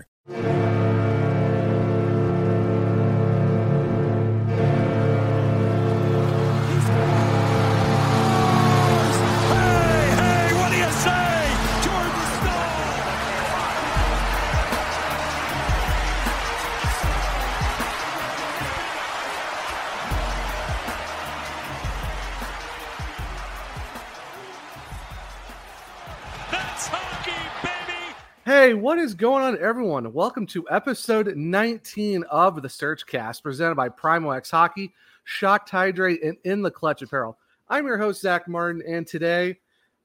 Hey, Hey, what is going on, everyone? Welcome to episode 19 of the SurgeCast, presented by Primo X Hockey, Shocked Hydrate, and In the Clutch Apparel. I'm your host, Zach Martin, and today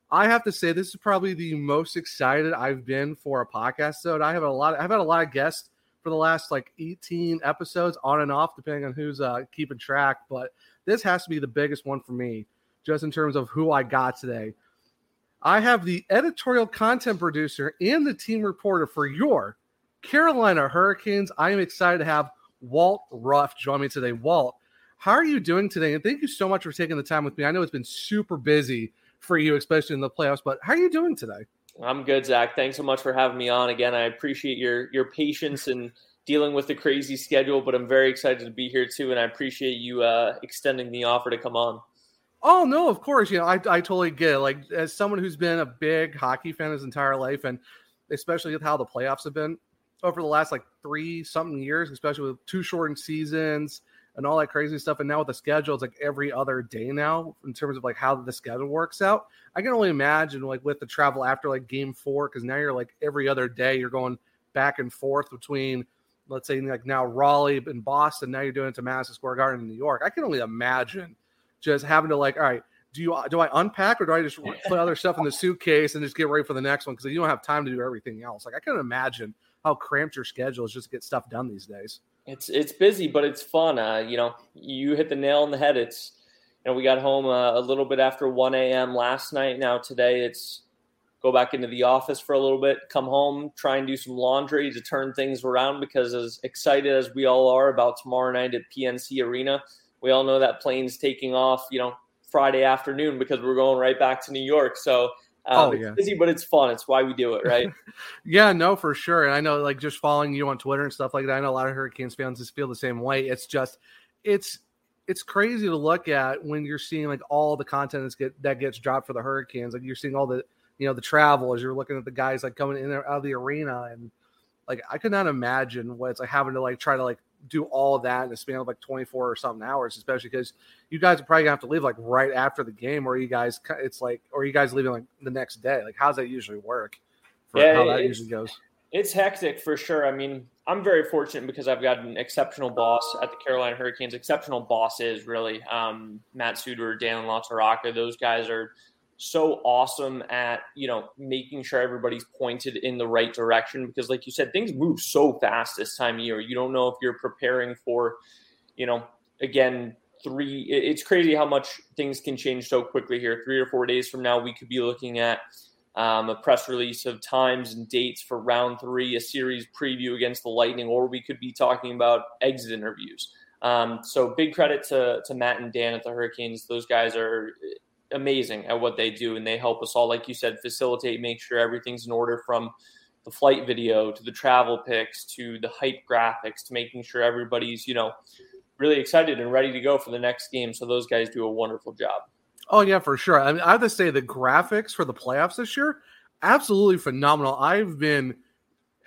I have to say this is probably the most excited I've been for a podcast. So I have a lot. I've had a lot of guests for the last like 18 episodes, on and off, depending on who's uh, keeping track. But this has to be the biggest one for me, just in terms of who I got today. I have the editorial content producer and the team reporter for your Carolina Hurricanes. I am excited to have Walt Ruff join me today. Walt, how are you doing today? And thank you so much for taking the time with me. I know it's been super busy for you, especially in the playoffs, but how are you doing today? I'm good, Zach. Thanks so much for having me on again. I appreciate your your patience and dealing with the crazy schedule, but I'm very excited to be here too, and I appreciate you uh, extending the offer to come on. Oh no, of course. You know, I, I totally get it. Like as someone who's been a big hockey fan his entire life, and especially with how the playoffs have been over the last like three something years, especially with two shortened seasons and all that crazy stuff. And now with the schedule, it's like every other day now in terms of like how the schedule works out. I can only imagine like with the travel after like game four, because now you're like every other day you're going back and forth between let's say like now Raleigh and Boston. Now you're doing it to Madison Square Garden in New York. I can only imagine just having to like, all right, do you do I unpack or do I just put other stuff in the suitcase and just get ready for the next one because you don't have time to do everything else? Like I can imagine how cramped your schedule is just to get stuff done these days. It's it's busy, but it's fun. Uh, you know, you hit the nail on the head. It's you know we got home uh, a little bit after 1 a.m. last night. Now today it's go back into the office for a little bit, come home, try and do some laundry to turn things around because as excited as we all are about tomorrow night at PNC Arena, we all know that plane's taking off, you know, Friday afternoon because we're going right back to New York. So um, Oh, it's yeah. busy, but it's fun. It's why we do it, right? Yeah, no, for sure. And I know, like, just following you on Twitter and stuff like that. I know a lot of Hurricanes fans just feel the same way. It's just, it's, it's crazy to look at when you're seeing like all the content that's get that gets dropped for the Hurricanes. Like you're seeing all the, you know, the travel as you're looking at the guys like coming in and out of the arena, and like I could not imagine what it's like having to like try to like do all that in a span of like 24 or something hours, especially because you guys are probably gonna have to leave like right after the game, or you guys, it's like, or you guys leaving like the next day. Like, how's that usually work? For Yeah, how that usually goes. It's hectic for sure. I mean, I'm very fortunate because I've got an exceptional boss at the Carolina Hurricanes. Exceptional bosses, really. Um, Matt Suter, Dan LaTorraca, those guys are so awesome at you know making sure everybody's pointed in the right direction because, like you said, things move so fast this time of year. You don't know if you're preparing for, you know, again. Three, it's crazy how much things can change so quickly here. Three or four days from now, we could be looking at um, a press release of times and dates for round three, a series preview against the Lightning, or we could be talking about exit interviews. Um, so big credit to, to Matt and Dan at the Hurricanes. Those guys are amazing at what they do, and they help us all, like you said, facilitate, make sure everything's in order from the flight video to the travel pics to the hype graphics to making sure everybody's, you know, really excited and ready to go for the next game. So those guys do a wonderful job. Oh yeah, for sure. I mean, I have to say the graphics for the playoffs this year, absolutely phenomenal. I've been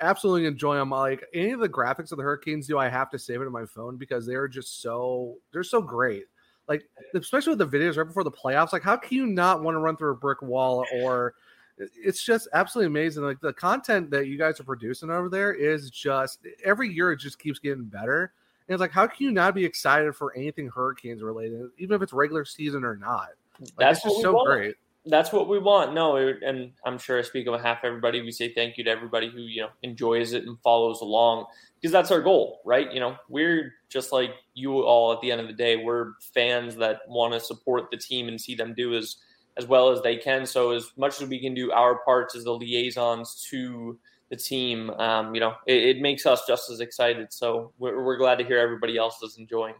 absolutely enjoying them. Like any of the graphics of the Hurricanes do, I have to save it on my phone because they're just so they're so great. Like especially with the videos right before the playoffs. Like how can you not want to run through a brick wall or it's just absolutely amazing. Like the content that you guys are producing over there is just every year it just keeps getting better. And it's like, how can you not be excited for anything Hurricanes related, even if it's regular season or not? Like, That's it's just so want. great. That's what we want. No, and I'm sure I speak on behalf of everybody. We say thank you to everybody who you know enjoys it and follows along because that's our goal, right? You know, we're just like you all at the end of the day. We're fans that want to support the team and see them do as as well as they can. So as much as we can do our parts as the liaisons to the team, um, you know, it, it, makes us just as excited. So we're, we're glad to hear everybody else is enjoying.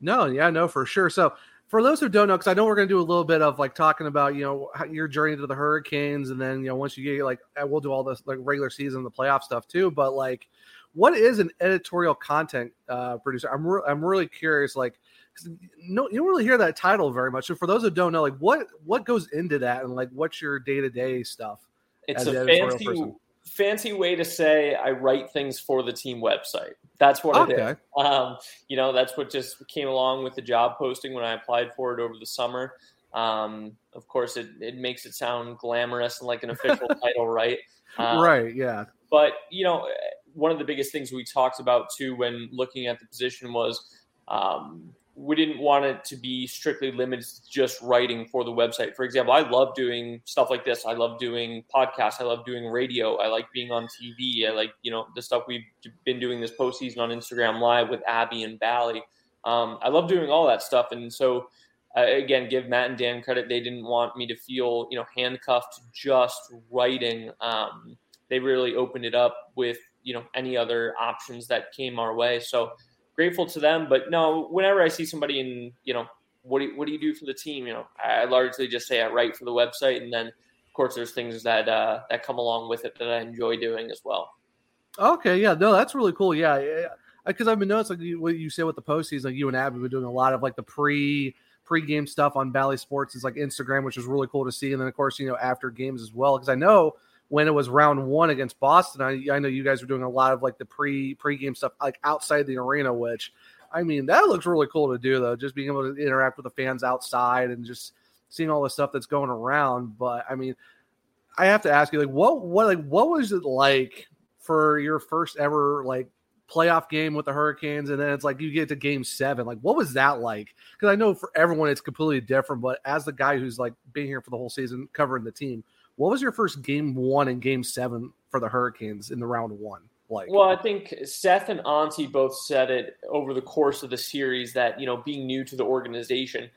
No, yeah, no, for sure. So for those who don't know, because I know we're going to do a little bit of like talking about you know your journey to the Hurricanes, and then you know once you get like we'll do all this like regular season, the playoff stuff too. But like, what is an editorial content uh, producer? I'm re- I'm really curious. Like, no, you don't really hear that title very much. So for those who don't know, like what what goes into that, and like what's your day to day stuff? It's a fancy person? Fancy way to say I write things for the team website. That's what okay. it is. Um, you know, that's what just came along with the job posting when I applied for it over the summer. Um, of course, it, it makes it sound glamorous and like an official title, right? Um, right. Yeah. But you know, one of the biggest things we talked about too when looking at the position was um, we didn't want it to be strictly limited to just writing for the website. For example, I love doing stuff like this. I love doing podcasts. I love doing radio. I like being on TV. I like, you know, the stuff we've been doing this postseason on Instagram Live with Abby and Bally. Um, I love doing all that stuff. And so, uh, again, give Matt and Dan credit. They didn't want me to feel, you know, handcuffed just writing. Um, they really opened it up with, you know, any other options that came our way. So, grateful to them. But no, whenever I see somebody in, you know, what do you, what do you do for the team? You know, I largely just say I write for the website, and then of course there's things that uh, that come along with it that I enjoy doing as well. Okay, yeah, no, that's really cool. Yeah, because I've been noticing like what you said with the postseason, like you and Abby have been doing a lot of like the pre pre-game stuff on Bally Sports is like Instagram, which is really cool to see, and then of course you know after games as well. Because I know when it was round one against Boston. I, I know you guys were doing a lot of like the pre pre-game stuff like outside the arena, which I mean that looks really cool to do though. Just being able to interact with the fans outside and just seeing all the stuff that's going around. But I mean, I have to ask you, like, what what like what was it like for your first ever like playoff game with the Hurricanes, and then it's like you get to game seven. Like, what was that like? Because I know for everyone it's completely different, but as the guy who's like being here for the whole season covering the team, what was your first game one and game seven for the Hurricanes in the round one? Like, well, I think Seth and Antti both said it over the course of the series that you know being new to the organization,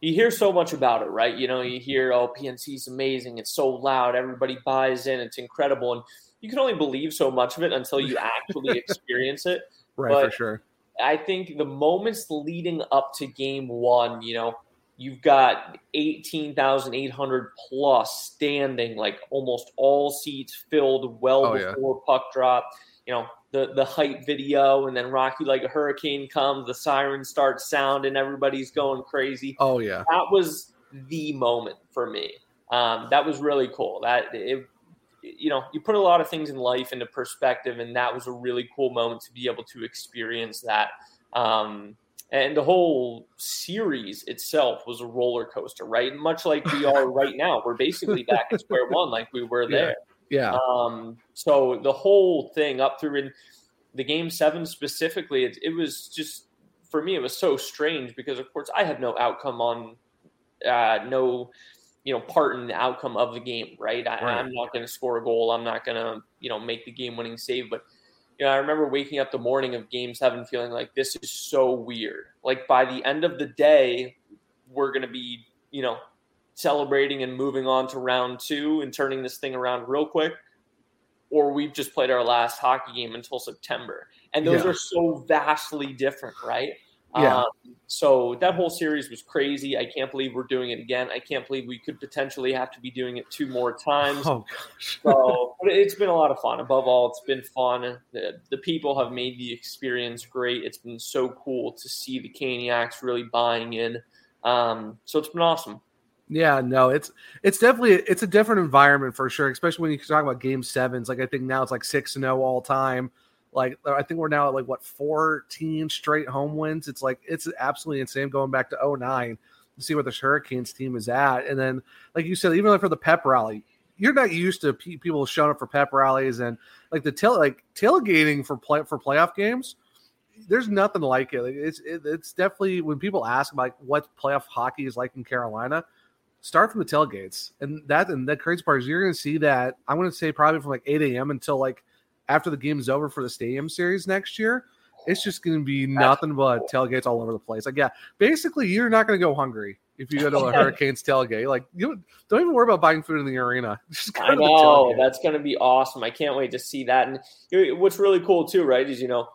you hear so much about it, right? You know, you hear oh PNC is amazing, it's so loud, everybody buys in, it's incredible, and you can only believe so much of it until you actually experience it. Right, but for sure. I think the moments leading up to game one, you know, You've got 18,800 plus standing, like almost all seats filled well oh, before yeah. puck drop. You know, the, the hype video, and then Rocky like a hurricane comes, the siren starts sounding, everybody's going crazy. Oh, yeah. That was the moment for me. Um, that was really cool. That it, you know, you put a lot of things in life into perspective, and that was a really cool moment to be able to experience that. Um, and the whole series itself was a roller coaster, right? Much like we are right now, we're basically back at square one, like we were there. Yeah. yeah. Um, so the whole thing up through in the game seven specifically, it, it, was just for me, it was so strange because, of course, I had no outcome on, uh, no, you know, part in the outcome of the game, right? I, right. I'm not going to score a goal. I'm not going to, you know, make the game winning save, but you know, I remember waking up the morning of game seven feeling like this is so weird. Like by the end of the day, we're going to be, you know, celebrating and moving on to round two and turning this thing around real quick. Or we've just played our last hockey game until September. And those yeah. are so vastly different, right? Yeah. Um, so that whole series was crazy. I can't believe we're doing it again. I can't believe we could potentially have to be doing it two more times. Oh gosh. so, but it's been a lot of fun. Above all, it's been fun. The, the people have made the experience great. It's been so cool to see the Caniacs really buying in. Um, so it's been awesome. Yeah, no, it's it's definitely it's a different environment for sure, especially when you talk about game sevens. Like I think now it's like six and zero oh all time. Like I think we're now at like what 14 straight home wins. It's like it's absolutely insane going back to 09 to see where this Hurricanes team is at. And then, like you said, even like for the pep rally, you're not used to pe- people showing up for pep rallies and like the tail like tailgating for play for playoff games. There's nothing like it. Like, it's it, it's definitely when people ask like what playoff hockey is like in Carolina, start from the tailgates, and that and the crazy part is you're going to see that. I'm going to say probably from like 8 a.m. until like after the game's over for the stadium series next year. It's just going to be nothing but tailgates all over the place. Like, yeah, basically, you're not going to go hungry if you go to a Hurricanes tailgate. Like, you don't even worry about buying food in the arena. Just go I know that's going to be awesome. I can't wait to see that. And what's really cool too, right? Is you know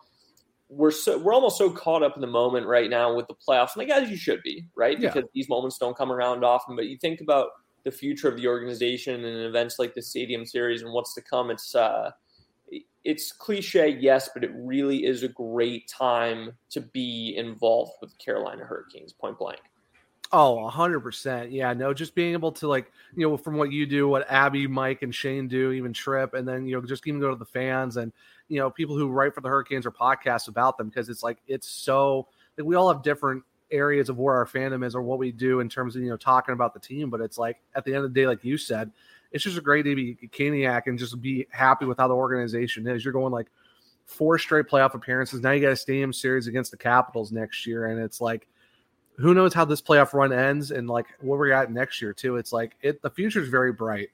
we're so we're almost so caught up in the moment right now with the playoffs, and like as you should be, right? Yeah. Because these moments don't come around often. But you think about the future of the organization and events like the Stadium Series and what's to come. It's uh, it's cliche, yes, but it really is a great time to be involved with the Carolina Hurricanes. Point blank. Oh, 100%. Yeah, no, just being able to, like, you know, from what you do, what Abby, Mike, and Shane do, even Tripp, and then, you know, just even go to the fans and, you know, people who write for the Hurricanes or podcasts about them because it's like, it's so, like, we all have different areas of where our fandom is or what we do in terms of, you know, talking about the team. But it's like, at the end of the day, like you said, it's just a great day to be Caniac and just be happy with how the organization is. You're going like four straight playoff appearances. Now you got a stadium series against the Capitals next year. And it's like, who knows how this playoff run ends and like where we're at next year too. It's like it the future is very bright.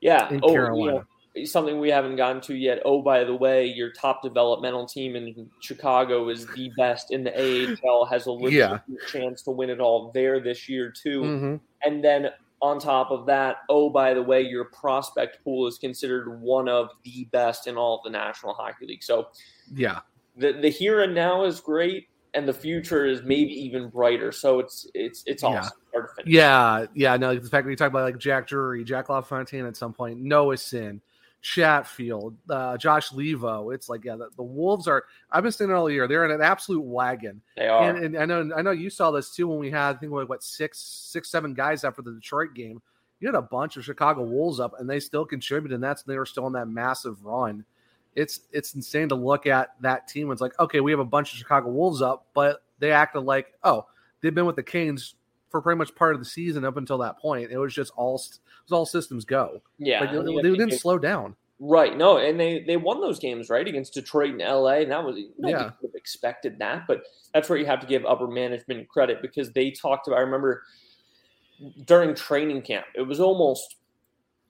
Yeah. in oh, you Carolina. know, something we haven't gotten to yet. Oh, by the way, your top developmental team in Chicago is the best in the AHL, has a legitimate Yeah. chance to win it all there this year, too. Mhm. And then on top of that, oh, by the way, your prospect pool is considered one of the best in all of the National Hockey League. So Yeah. the, the here and now is great. And the future is maybe even brighter. So it's it's it's Yeah. awesome. Finish. Yeah. Yeah. No, the fact that you talk about like Jack Drury, Jack LaFontaine at some point, Noesen, Chatfield, uh, Josh Leivo. It's like, yeah, the, the Wolves are I've been saying it all year. They're in an absolute wagon. They are. And, and I know I know you saw this too when we had I think like what six six seven guys after the Detroit game. You had a bunch of Chicago Wolves up, and they still contributed, and that's they were still on that massive run. It's it's insane to look at that team. It's like okay, we have a bunch of Chicago Wolves up, but they acted like oh they've been with the Canes for pretty much part of the season up until that point. It was just all it was all systems go. yeah. Like, they, they have didn't slow down. Right. No, and they they won those games right against Detroit and LA, and that was nobody Yeah. could have expected that. But that's where you have to give upper management credit because they talked about. I remember during training camp, it was almost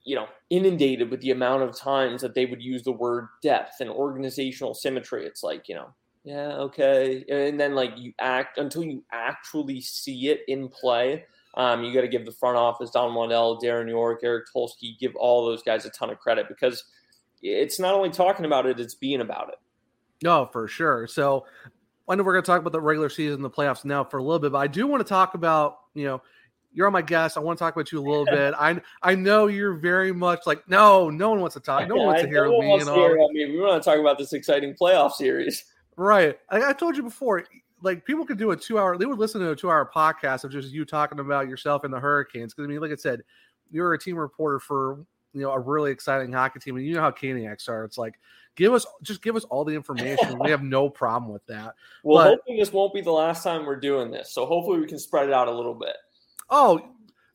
you know inundated with the amount of times that they would use the word depth and organizational symmetry. It's like you know. Yeah, okay. And then like you act until you actually see it in play. Um, you got to give the front office, Don Waddell, Darren Yorke, Eric Tulsky, give all those guys a ton of credit because it's not only talking about it, it's being about it. No, for sure. So I know we're going to talk about the regular season, the playoffs now for a little bit, but I do want to talk about, you know, you're on my guest. I want to talk about you a little bit. I I know you're very much like, no, no one wants to talk. No one wants to hear no me. wants to hear me. We want to talk about this exciting playoff series. Right? I, I told you before, like people could do a two hour. They would listen to a two hour podcast of just you talking about yourself and the Hurricanes. Because I mean, like I said, you're a team reporter for you know a really exciting hockey team, and you know how Caniacs are. It's like give us just give us all the information. we have no problem with that. Well, But- hopefully this won't be the last time we're doing this. So hopefully we can spread it out a little bit. Oh,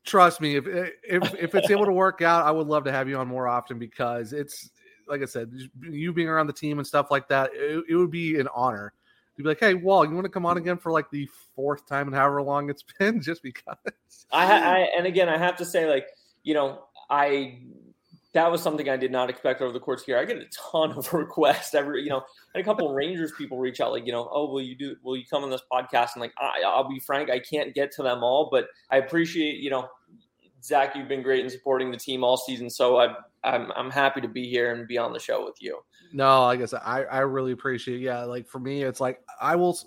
trust me, if if if it's able to work out, I would love to have you on more often because it's like I said, you being around the team and stuff like that, it, it would be an honor. You'd be like, hey, Walt, you want to come on again for like the fourth time and however long it's been, just because. I, I and again, I have to say, like you know, I that was something I did not expect over the course here. I get a ton of requests every, you know, and a couple Rangers people reach out, like you know, oh, will you do? Will you come on this podcast? And like, I, I'll be frank, I can't get to them all, but I appreciate, you know, Zach, you've been great in supporting the team all season, so I, I'm I'm happy to be here and be on the show with you. No, like I said, I, I really appreciate. Yeah, like for me, it's like I will.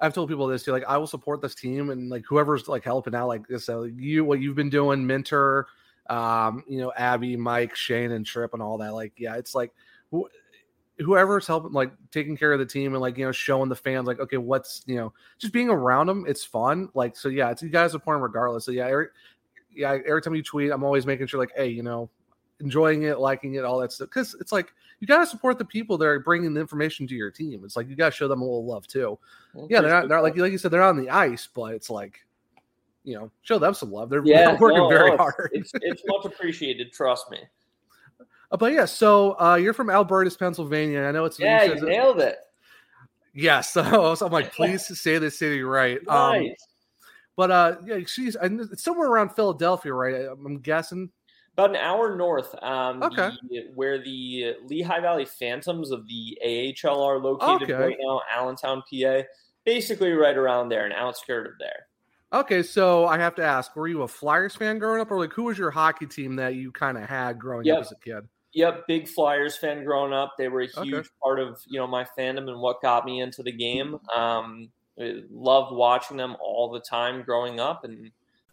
I've told people this too. Like I will support this team and like whoever's like helping out. Like so you what you've been doing, mentor, um, you know, Abby, Mike, Shane, and Tripp, and all that. Like, yeah, it's like wh- whoever's helping, like taking care of the team and like you know showing the fans like okay, what's you know just being around them. It's fun. Like so, yeah, it's you guys support them regardless. So yeah, every yeah, every time you tweet, I'm always making sure like, hey, you know, enjoying it, liking it, all that stuff. Because it's like you got to support the people that are bringing the information to your team. It's like you got to show them a little love too. Yeah, they're not they're like like you said, they're on the ice, but it's like you know, show them some love. They're, yeah, they're working no, very no, hard. It's, it's much appreciated. Trust me. Uh, but yeah, so uh, you're from Alburtis, Pennsylvania. I know it's Yeah, you nailed it. yeah. So, so I'm like, please say the city right. Um, Nice. But uh, yeah, she's and it's somewhere around Philadelphia, right? I'm guessing. About an hour north, um, Okay. the- where the Lehigh Valley Phantoms of the AHL are located Okay. right now, Allentown, PA. Basically, right around there, an outskirt of there. Okay, so I have to ask: Were you a Flyers fan growing up, or like who was your hockey team that you kind of had growing Yep. up as a kid? Yep, big Flyers fan growing up. They were a Okay. huge part of you know my fandom and what got me into the game. Um, I loved watching them all the time growing up, and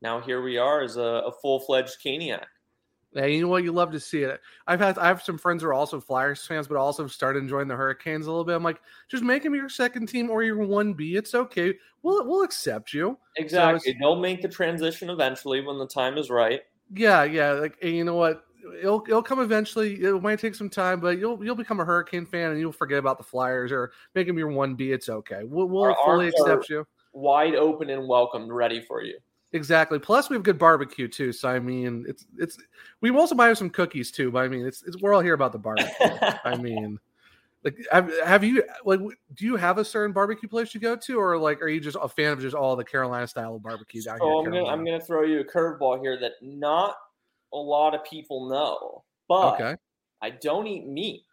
Now here we are as a, a full fledged Caniac. Yeah, you know what? You love to see it. I've had I have some friends who are also Flyers fans, but also started enjoying the Hurricanes a little bit. I'm like, just make them your second team or your one B. It's okay. We'll we'll accept you. Exactly. They'll make the transition eventually when the time is right. Yeah, yeah. Like and you know what? It'll it'll come eventually. It might take some time, but you'll you'll become a Hurricane fan and you'll forget about the Flyers or make them your one B. It's okay. We'll, we'll fully accept you. Wide open and welcomed, ready for you. Exactly. Plus, we have good barbecue too. So I mean, it's it's we also might have some cookies too. But I mean, it's, it's we're all here about the barbecue. I mean, like have, have you like do you have a certain barbecue place you go to, or like are you just a fan of just all the Carolina style of barbecue down So here? I'm gonna I'm gonna throw you a curveball here that not a lot of people know, but okay. I don't eat meat.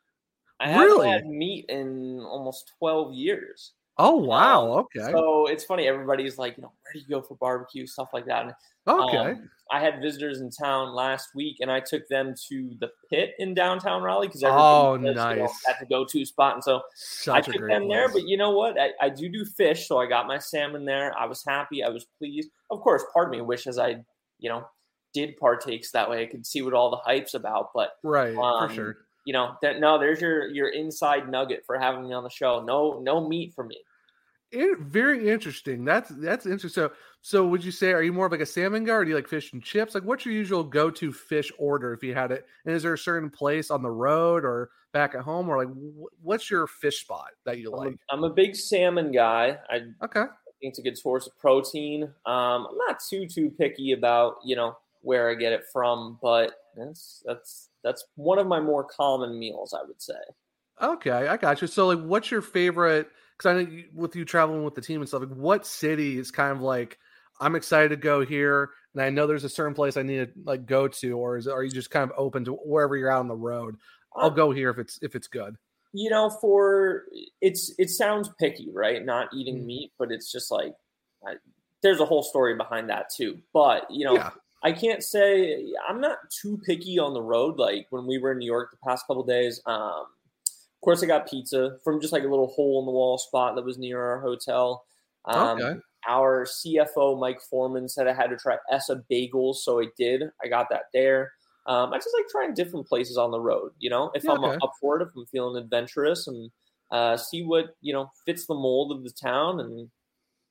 I haven't Really? had meat in almost 12 years. Oh wow. Um, Okay. So it's funny. Everybody's like, you know, where do you go for barbecue, stuff like that. And, okay. um, I had visitors in town last week, and I took them to the pit in downtown Raleigh because Oh, everybody says, you nice. that's a go-to spot. And so I Such a took them there, but you know what? I, I do do fish, so I got my salmon there. I was happy. I was pleased. Of course, part of me wishes I, you know, did partakes that way. I could see what all the hype's about. But right um, for sure. You know, that no, there's your your inside nugget for having me on the show. No, no meat for me. It, very interesting. That's that's interesting. So, so would you say are you more of like a salmon guy, or do you like fish and chips? Like, what's your usual go-to fish order if you had it? And is there a certain place on the road or back at home, or like wh- what's your fish spot that you I'm, like? a, I'm a big salmon guy. I Okay, think it's a good source of protein. Um, I'm not too too picky about you know where I get it from, but that's that's that's one of my more common meals, I would say. okay, I got you. So, like, what's your favorite? Because I know you, with you traveling with the team and stuff, like, what city is kind of like I'm excited to go here, and I know there's a certain place I need to like go to, or is are you just kind of open to wherever you're out on the road? I'll go here if it's if it's good. you know for it's it sounds picky right not eating Mm. meat but it's just like I, there's a whole story behind that too but you know Yeah. I can't say i'm not too picky on the road like when we were in new york the past couple days um of course i got pizza from just like a little hole in the wall spot that was near our hotel um, Okay. our cfo mike foreman said i had to try essa bagels so i did i got that there um, I just like trying different places on the road. You know, if Yeah, I'm okay. up for it, if I'm feeling adventurous, and uh, see what you know fits the mold of the town, and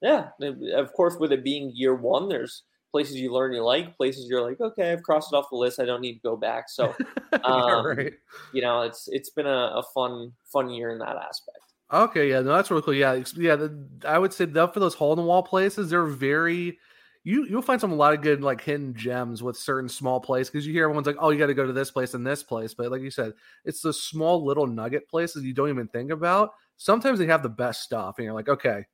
yeah, of course, with it being year one, there's places you learn you like, places you're like, okay, I've crossed it off the list. I don't need to go back. So, um, right. you know, it's it's been a, a fun fun year in that aspect. Okay, yeah, no, that's really cool. Yeah, yeah, the, I would say that for those hole in the wall places, they're very. You you'll find some a lot of good like hidden gems with certain small places because you hear everyone's like, oh, you got to go to this place and this place, but like you said, it's the small little nugget places you don't even think about. Sometimes they have the best stuff, and you're like, okay,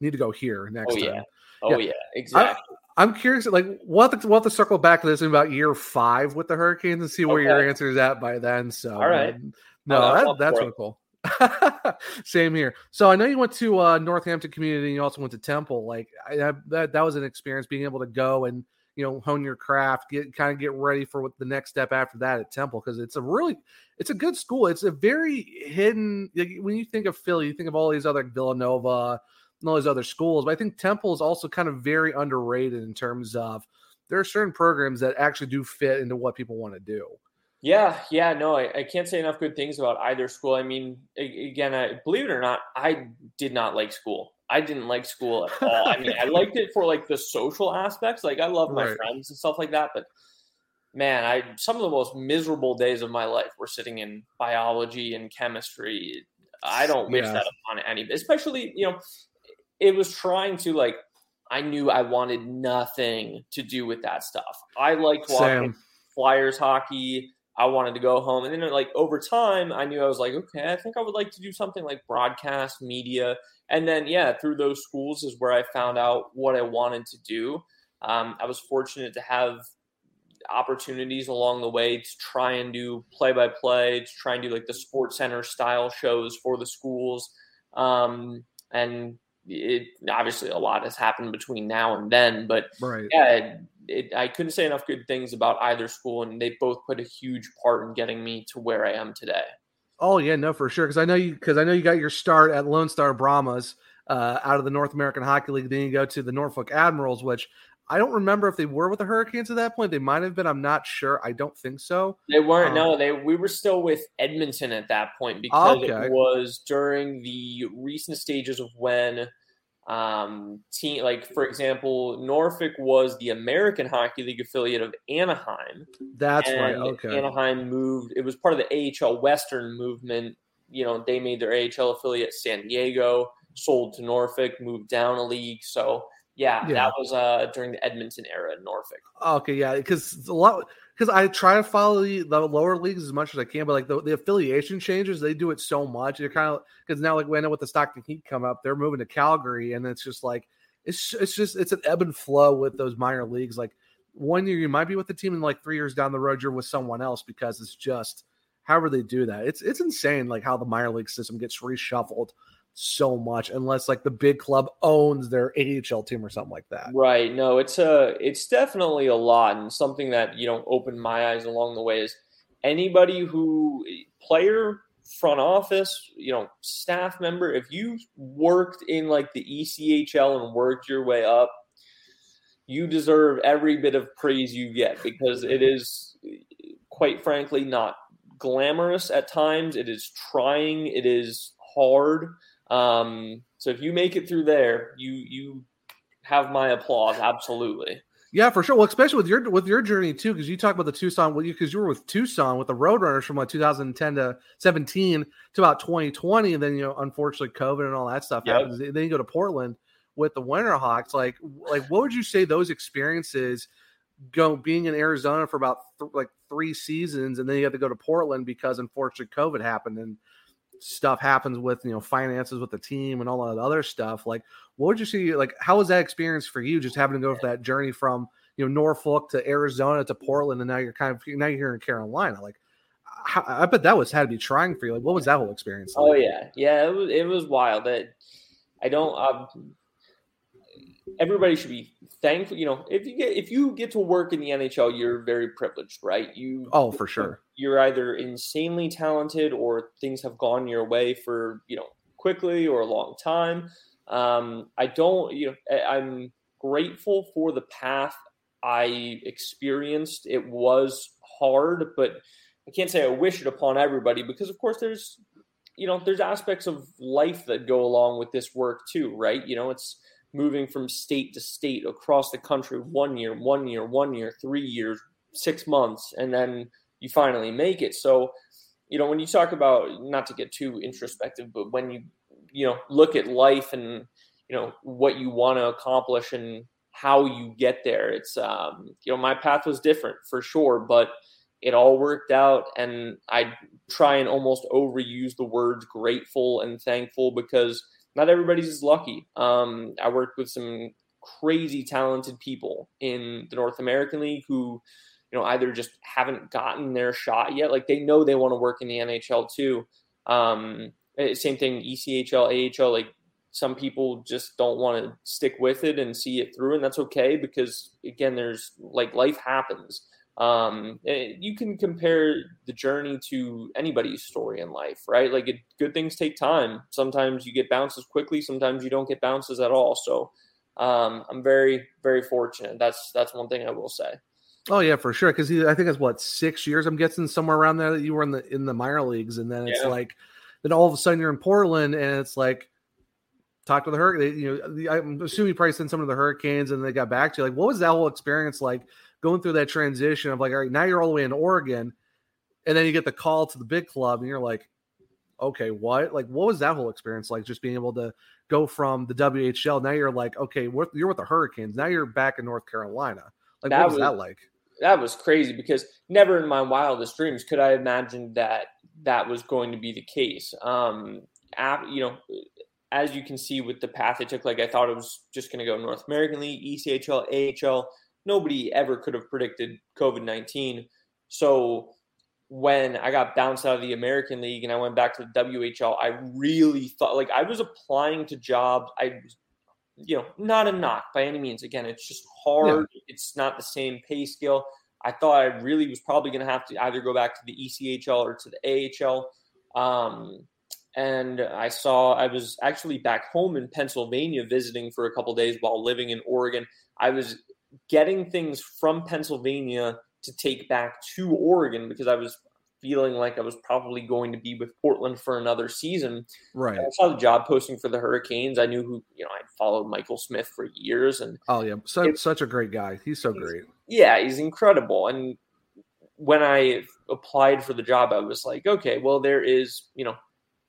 need to go here next Oh time. yeah, oh yeah, exactly. I'm curious, like, we'll have, to, we'll have to circle back to this in about year five with the Hurricanes and see where your answer is at by then. So, All right. um, no, that, that's really cool. Same here. So I know you went to uh, Northampton Community and you also went to Temple. Like I, I, that, that was an experience being able to go and you know hone your craft, get kind of get ready for what the next step after that at Temple because it's a really it's a good school. It's a very hidden. like, When you think of Philly, you think of all these other Villanova and all these other schools, but I think Temple is also kind of very underrated in terms of there are certain programs that actually do fit into what people want to do. Yeah, yeah, no, I, I can't say enough good things about either school. I mean, again, I, believe it or not, I did not like school. I didn't like school at all. I mean, I liked it for like the social aspects. Like I love my Right. friends and stuff like that, but man, I some of the most miserable days of my life were sitting in biology and chemistry. I don't wish Yeah. that upon any, especially you know, it was trying to like. I knew I wanted nothing to do with that stuff. I liked watching Same. Flyers hockey. I wanted to go home, and then like over time, I knew I was like, okay, I think I would like to do something like broadcast media. And then yeah, through those schools is where I found out what I wanted to do. Um, I was fortunate to have opportunities along the way to try and do play by play, to try and do like the sports center style shows for the schools. Um, and it obviously a lot has happened between now and then, but Right. yeah, it, it, I couldn't say enough good things about either school, and they both put a huge part in getting me to where I am today. Oh yeah, no, for sure. Because I know you. Because I know you got your start at Lone Star Brahmas uh, out of the North American Hockey League. Then you go to the Norfolk Admirals, which I don't remember if they were with the Hurricanes at that point. They might have been. I'm not sure. I don't think so. They weren't. Um, no, they we were still with Edmonton at that point because Okay. it was during the recent stages of when um team like for example Norfolk was the American Hockey League affiliate of Anaheim That's right. Okay. Anaheim moved it was part of the AHL Western movement you know they made their AHL affiliate San Diego sold to Norfolk moved down a league so yeah, Yeah. that was uh during the Edmonton era in Norfolk Okay, yeah, because a lot because I try to follow the, the lower leagues as much as I can, but like the, the affiliation changes, they do it so much. You're kind of because now like when I know with the Stockton Heat come up, they're moving to Calgary, and it's just like it's it's just it's an ebb and flow with those minor leagues. Like one year you might be with the team, and like three years down the road you're with someone else because it's just however they do that. It's it's insane like how the minor league system gets reshuffled so much unless like the big club owns their AHL team or something like that. Right. No, it's a it's definitely a lot and something that, you know, opened my eyes along the way is anybody who player front office, you know, staff member, if you worked in like the ECHL and worked your way up, you deserve every bit of praise you get because it is quite frankly not glamorous at times. It is trying, it is hard. Um, so if you make it through there, you you have my applause. Absolutely. Yeah, for sure. Well, especially with your with your journey too, because you talk about the Tucson, well, because you were with Tucson with the Roadrunners from like 2010 to 17 to about 2020, and then you know, unfortunately, COVID and all that stuff Yep. happens. Then you go to Portland with the Winterhawks. Like, like what would you say those experiences go being in Arizona for about th- like three seasons, and then you have to go to Portland because unfortunately COVID happened and stuff happens with you know finances with the team and all that other stuff. Like, what would you see? Like, how was that experience for you? Just having to go for that journey from you know Norfolk to Arizona to Portland, and now you're kind of now you're here in Carolina. Like, how, I bet that was had to be trying for you. Like, what was that whole experience? Oh yeah, yeah. It was it was wild. That I don't. Um, everybody should be thankful. You know, if you get if you get to work in the NHL, you're very privileged, right? You Oh, for sure. You're either insanely talented or things have gone your way for you know quickly or a long time. Um, I don't. You know, I'm grateful for the path I experienced. It was hard, but I can't say I wish it upon everybody because, of course, there's you know there's aspects of life that go along with this work too, right? You know, it's moving from state to state across the country one year, one year, one year, three years, six months, and then you finally make it. So, you know, when you talk about not to get too introspective, but when you you know look at life and you know what you want to accomplish and how you get there, it's um, you know my path was different for sure, but it all worked out and i try and almost overuse the words grateful and thankful because not everybody's as lucky. Um, i worked with some crazy talented people in the north american league who you know either just haven't gotten their shot yet like they know they want to work in the nhl too. Um, eh, same thing echl ahl like some people just don't want to stick with it and see it through and that's okay because again there's like life happens um eh, you can compare the journey to anybody's story in life right like it, good things take time sometimes you get bounces quickly sometimes you don't get bounces at all so um i'm very very fortunate that's that's one thing i will say Oh yeah, for sure. Because I think it's what six years. I'm guessing somewhere around there that you were in the in the minor leagues, and then it's Yeah. like, then all of a sudden you're in Portland, and it's like, talked to the hurricane. You know, the, I'm assuming you probably sent some of the Hurricanes, and they got back to you. Like, what was that whole experience like going through that transition of like, all right, now you're all the way in Oregon, and then you get the call to the big club, and you're like, okay, what? Like, what was that whole experience like? Just being able to go from the WHL, now you're like, okay, you're with the Hurricanes, now you're back in North Carolina. Like, that what was, was that like? That was crazy because never in my wildest dreams could I imagine that that was going to be the case. Um, you know, as you can see with the path it took, like I thought it was just going to go North American League, ECHL, AHL. Nobody ever could have predicted COVID 19. So when I got bounced out of the American League and I went back to the WHL, I really thought like I was applying to jobs. I, you know, not a knock by any means. Again, it's just hard. Yeah. It's not the same pay scale. I thought I really was probably going to have to either go back to the ECHL or to the AHL. Um, and I saw I was actually back home in Pennsylvania visiting for a couple days while living in Oregon. I was getting things from Pennsylvania to take back to Oregon because I was feeling like I was probably going to be with Portland for another season. Right. And I saw the job posting for the Hurricanes. I knew who, you know, I'd followed Michael Smith for years and Oh yeah, so, it, such a great guy. He's so he's, great. Yeah, he's incredible. And when I applied for the job, I was like, okay, well there is, you know,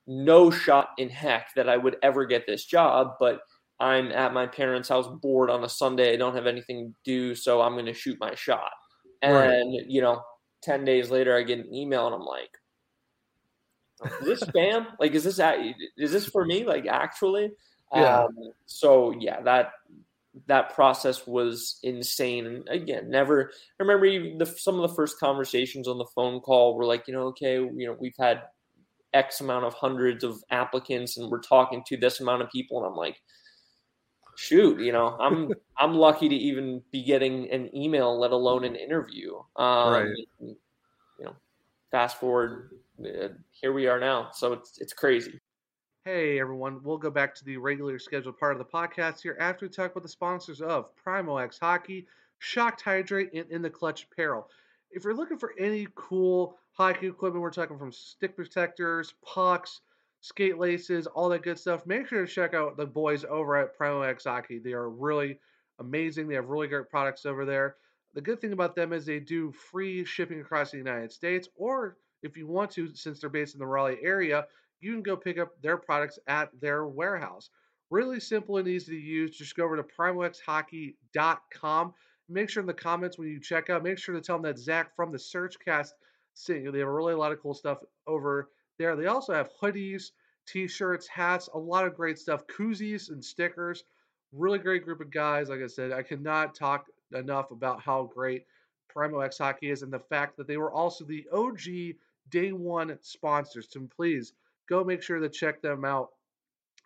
no shot in heck that I would ever get this job, but I'm at my parents' house bored on a Sunday. I don't have anything to do, so I'm going to shoot my shot. And, right. you know, 10 days later, I get an email and I'm like, is this spam? like, is this, is this for me? Like, actually? Yeah. Um, so, yeah, that, that process was insane. And again, never I remember even the, some of the first conversations on the phone call were like, you know, okay, you know, we've had X amount of hundreds of applicants and we're talking to this amount of people. And I'm like, shoot, you know, I'm I'm lucky to even be getting an email, let alone an interview. Um, right. You know, fast forward, uh, here we are now. So it's it's crazy. Hey everyone, we'll go back to the regular scheduled part of the podcast here after we talk about the sponsors of Primo X Hockey, Shocked Hydrate, and In the Clutch Apparel. If you're looking for any cool hockey equipment, we're talking from stick protectors, pucks, skate laces, all that good stuff. Make sure to check out the boys over at Primo X Hockey. They are really amazing. They have really great products over there. The good thing about them is they do free shipping across the United States, or if you want to, since they're based in the Raleigh area, you can go pick up their products at their warehouse. Really simple and easy to use. Just go over to primoxhockey.com. Make sure in the comments when you check out, make sure to tell them that Zach from the SurgeCast sent you. They have really a lot of cool stuff over there. They also have hoodies, t-shirts, hats, a lot of great stuff, koozies and stickers. Really great group of guys. Like I said, I cannot talk enough about how great Primo X Hockey is and the fact that they were also the OG day one sponsors. So please go make sure to check them out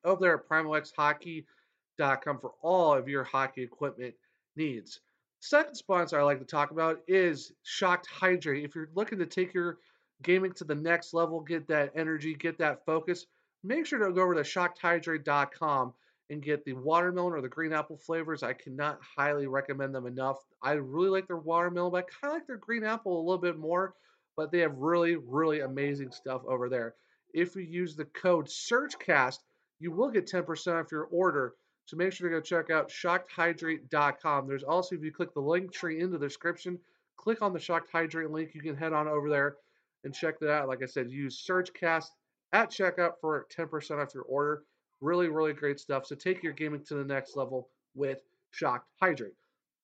over there at primoxhockey.com for all of your hockey equipment needs. Second sponsor I like to talk about is Shocked Hydrate. If you're looking to take your gaming to the next level, get that energy, get that focus, make sure to go over to shockedhydrate.com and get the watermelon or the green apple flavors. I cannot highly recommend them enough. I really like their watermelon, but I kind of like their green apple a little bit more. But they have really, really amazing stuff over there. If you use the code SurgeCast, you will get 10% off your order. So make sure to go check out shockedhydrate.com. There's also, if you click the link tree in the description, click on the Shocked Hydrate link. You can head on over there and check that out. Like I said, use SurgeCast at checkout for 10% off your order. Really, really great stuff. So take your gaming to the next level with Shocked Hydrate.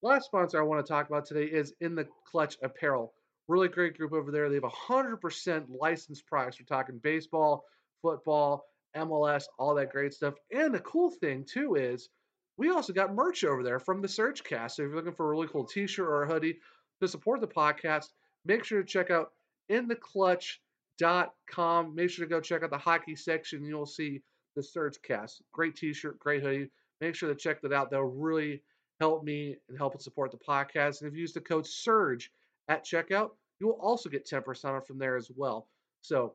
Last sponsor I want to talk about today is In the Clutch Apparel. Really great group over there. They have 100% licensed products. We're talking baseball, football, MLS, all that great stuff. And the cool thing, too, is we also got merch over there from the SurgeCast. So if you're looking for a really cool t shirt or a hoodie to support the podcast, make sure to check out intheclutch.com. Make sure to go check out the hockey section. You'll see the SurgeCast. Great t shirt, great hoodie. Make sure to check that out. That'll really help me and help support the podcast. And if you use the code SURGE at checkout, you will also get 10% off from there as well. So,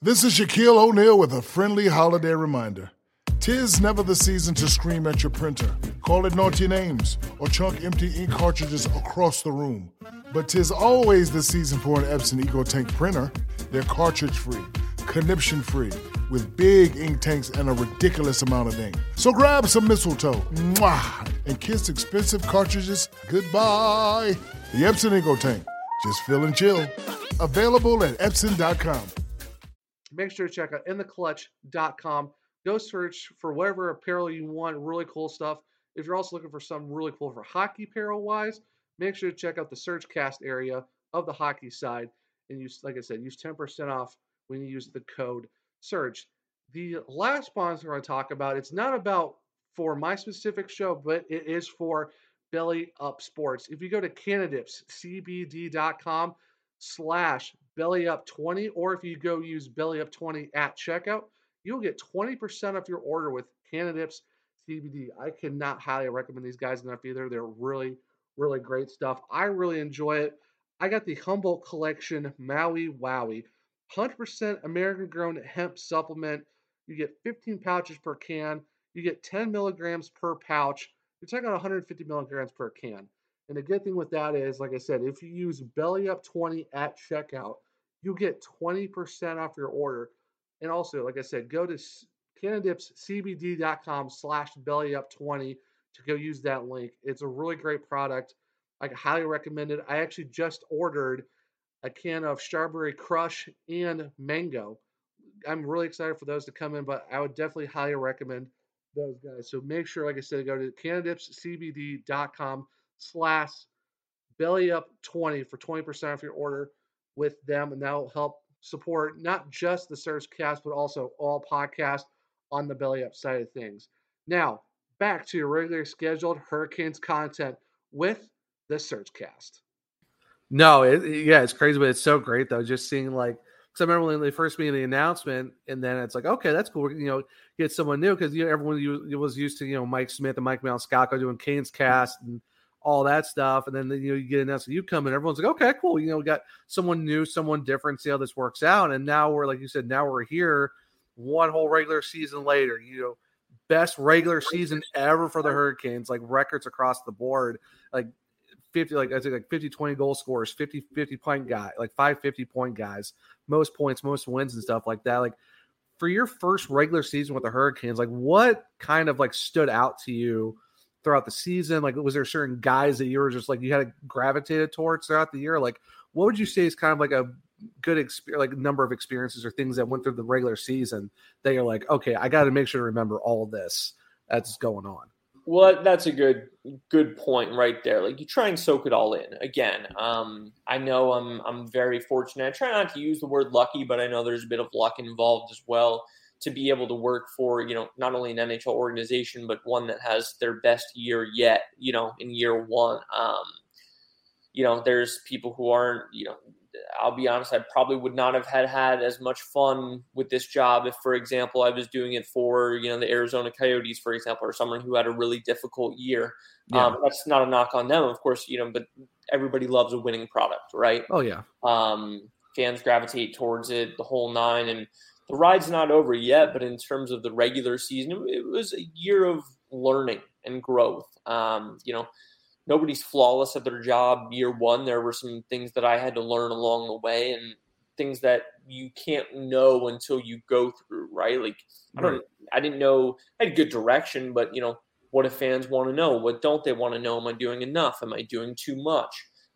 This is Shaquille O'Neal with a friendly holiday reminder. Tis never the season to scream at your printer, call it naughty names, or chunk empty ink cartridges across the room. But tis always the season for an Epson EcoTank printer. They're cartridge free, conniption free, with big ink tanks and a ridiculous amount of ink. So grab some mistletoe, mwah, and kiss expensive cartridges goodbye. The Epson EcoTank, just fill and chill. Available at Epson.com. Make sure to check out intheclutch.com. Go search for whatever apparel you want, really cool stuff. If you're also looking for something really cool for hockey apparel wise, make sure to check out the SurgeCast area of the hockey side and use, like I said, use 10% off when you use the code SURGE. The last sponsor I want to talk about, it's not about for my specific show, but it is for Belly Up Sports. If you go to cannadipscbd.com slash belly up 20, or if you go use belly up 20 at checkout, you'll get 20% off your order with Cannadips CBD. I cannot highly recommend these guys enough either. They're really, really great stuff. I really enjoy it. I got the Humboldt Collection Maui Wowie, 100% American grown hemp supplement. You get 15 pouches per can. You get 10 milligrams per pouch. You're talking about 150 milligrams per can. And the good thing with that is, like I said, if you use Belly Up 20 at checkout, you get 20% off your order. And also, like I said, go to cannadipscbd.com slash bellyup20 to go use that link. It's a really great product. I highly recommend it. I actually just ordered a can of strawberry crush and mango. I'm really excited for those to come in, but I would definitely highly recommend those guys. So make sure, like I said, go to cannadipscbd.com slash bellyup20 for 20% off your order with them, and that'll help support not just the SurgeCast, but also all podcasts on the Belly Up side of things. Now, back to your regular scheduled Hurricanes content with the SurgeCast. No, it, yeah, it's crazy, but it's so great though. Just seeing like, because I remember when they first made the announcement, and then it's like, okay, that's cool. You know, get someone new because you know everyone was used to you know Mike Smith and Mike Maniscalco doing Canes cast and all that stuff. And then you know you get announced, you come and everyone's like, okay, cool. You know, we got someone new, someone different. See how this works out. And now we're like you said, now we're here, one whole regular season later. You know, best regular season ever for the Hurricanes, like records across the board, like 50 like I think like 50 20 goal scorers 50 50 point guy like 550 point guys most points most wins and stuff like that like for your first regular season with the Hurricanes like what kind of like stood out to you throughout the season? Like, was there certain guys that you were just like you had gravitated towards throughout the year? Like, what would you say is kind of like a good experience, like number of experiences or things that went through the regular season that you're like, okay, I got to make sure to remember all this that's going on. Well, that's a good good point right there. Like you try and soak it all in. Again, um, I know I'm I'm very fortunate. I try not to use the word lucky, but I know there's a bit of luck involved as well to be able to work for you know not only an NHL organization but one that has their best year yet. You know, in year one. Um, you know, there's people who aren't. You know, I'll be honest. I probably would not have had had as much fun with this job if, for example, I was doing it for you know the Arizona Coyotes, for example, or someone who had a really difficult year. Yeah. Um, that's not a knock on them, of course. You know, but everybody loves a winning product, right? Oh yeah. Um, fans gravitate towards it, the whole nine, and the ride's not over yet, but in terms of the regular season, it, was a year of learning and growth. Um, you know, nobody's flawless at their job year one. There were some things that I had to learn along the way and things that you can't know until you go through, right? Like I don't I didn't know I had good direction, but you know, what do fans want to know? What don't they want to know? Am I doing enough? Am I doing too much?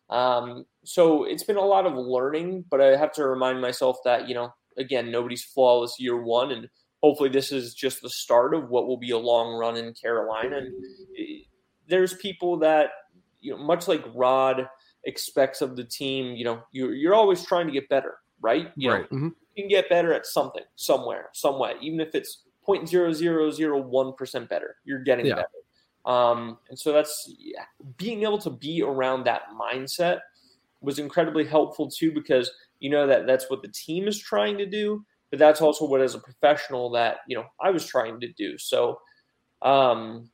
Um, so it's been a lot of learning, but I have to remind myself that, you know, again, nobody's flawless year one, and hopefully this is just the start of what will be a long run in Carolina. And eh, there's people that, you know, much like Rod expects of the team, you know, you're, you're always trying to get better, right? You right. Know, mm-hmm. You can get better at something, somewhere, some way, even if it's 0.0001% better, you're getting yeah. better. Um, and so that's yeah, being able to be around that mindset was incredibly helpful too, because you know that that's what the team is trying to do, but that's also what as a professional that you know I was trying to do. So um,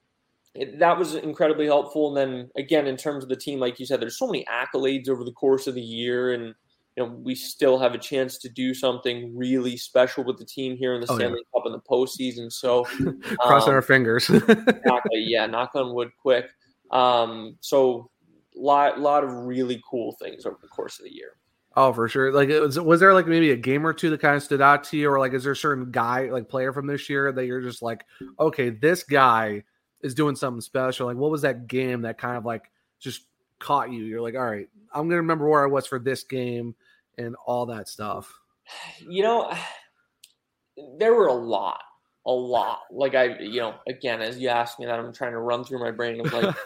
it, that was incredibly helpful. And then again, in terms of the team, like you said, there's so many accolades over the course of the year, and you know we still have a chance to do something really special with the team here in the Oh, yeah. Stanley Cup in the postseason. So Crossing um, our fingers. exactly. Yeah, knock on wood quick. Um, so lot lot of really cool things over the course of the year. Oh, for sure. Like, was was there like maybe a game or two that kind of stood out to you, or like is there a certain guy like player from this year that you're just like, okay, this guy is doing something special. Like, what was that game that kind of like just caught you? You're like, all right, I'm gonna remember where I was for this game and all that stuff. You know, there were a lot, a lot. Like I, you know, again, as you asked me that, I'm trying to run through my brain of like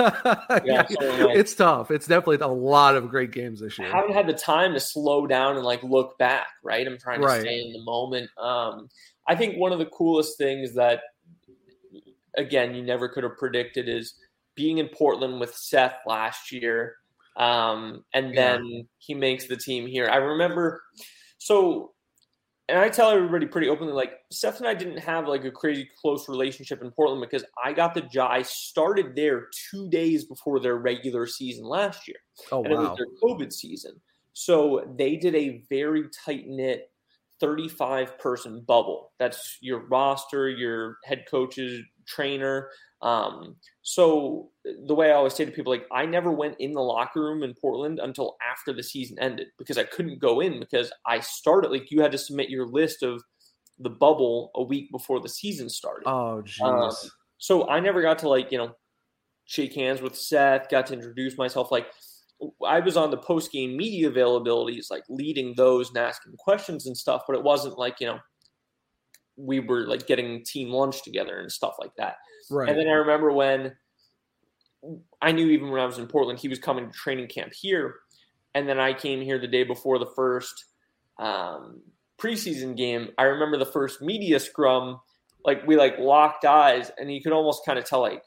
Yeah, so, like- it's tough. It's definitely a lot of great games this I year. haven't had the time to slow down and like look back, right? I'm trying to Right. stay in the moment. Um, I think one of the coolest things that, again, you never could have predicted is being in Portland with Seth last year. Um, and Yeah. then he makes the team here. I remember, so, and I tell everybody pretty openly, like Seth and I didn't have like a crazy close relationship in Portland because I got the job. I started there two days before their regular season last year Oh and it was their COVID season. So they did a very tight knit 35 person bubble. That's your roster, your head coaches, trainer. Um, so the way I always say to people, like I never went in the locker room in Portland until after the season ended because I couldn't go in because I started like you had to submit your list of the bubble a week before the season started. Oh jeez. Um, so I never got to like, you know, shake hands with Seth, got to introduce myself. Like I was on the post game media availabilities, like leading those and asking questions and stuff, but it wasn't like, you know, we were like getting team lunch together and stuff like that. right. And then I remember when I knew even when I was in Portland, he was coming to training camp here. And then I came here the day before the first um, preseason game. I remember the first media scrum, like we like locked eyes, and you could almost kind of tell like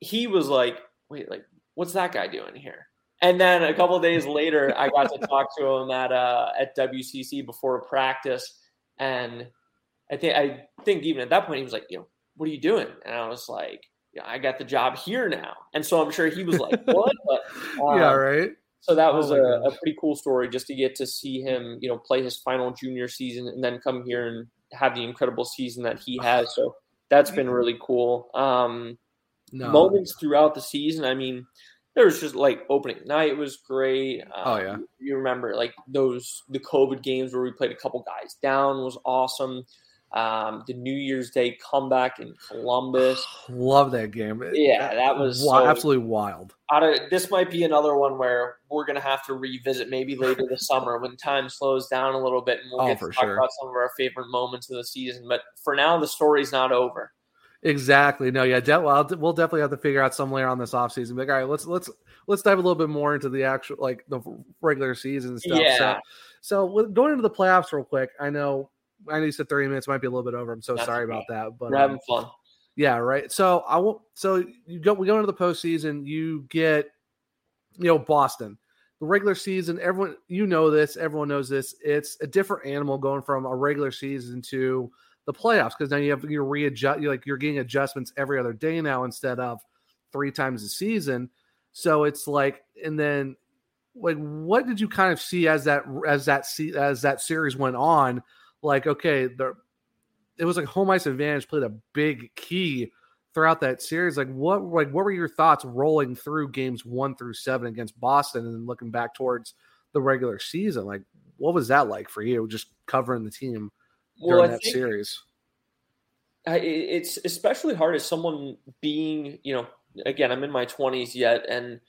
he was like, "Wait, like what's that guy doing here?" And then a couple of days later, I got to talk to him at uh, at WCC before practice, and I think I think even at that point he was like, "You know, what are you doing?" And I was like, "Yeah, I got the job here now." And so I'm sure he was like, "What?" But yeah, um, right. so that Oh was my a, a pretty cool story just to get to see him, you know, play his final junior season and then come here and have the incredible season that he has. So that's been really cool. Um, No. Moments throughout the season. I mean, there was just like opening night was great. Um, Oh, yeah. you remember like those the COVID games where we played a couple guys down was awesome. Um, the New Year's Day comeback in Columbus. Love that game. Yeah, that was so- absolutely wild. of this might be another one where we're gonna have to revisit maybe later this summer when time slows down a little bit and we'll Oh, get to talk sure. about some of our favorite moments of the season. But for now, the story's not over. Exactly. No, yeah, de- well, we'll definitely have to figure out some later on this offseason. Like, all right, let's let's let's dive a little bit more into the actual like the regular season stuff. Yeah. So, so with- going into the playoffs real quick, I know I know you said 30 minutes might be a little bit over. I'm so That's sorry about that. But We're um, having fun. Yeah, right. So I won't. So you go. We go into the postseason. You get, you know, Boston. The regular season, everyone you know this. Everyone knows this. It's a different animal going from a regular season to the playoffs because now you have you're readjust. You're like you're getting adjustments every other day now instead of three times a season. So it's like, and then like, what did you kind of see as that as that as that series went on? Like, okay, the it was like home ice advantage played a big key throughout that series. Like what like what were your thoughts rolling through games one through seven against Boston and then looking back towards the regular season? Like what was that like for you just covering the team during Well, that think series? It's especially hard as someone being, you know, again, I'm in my 20s yet, and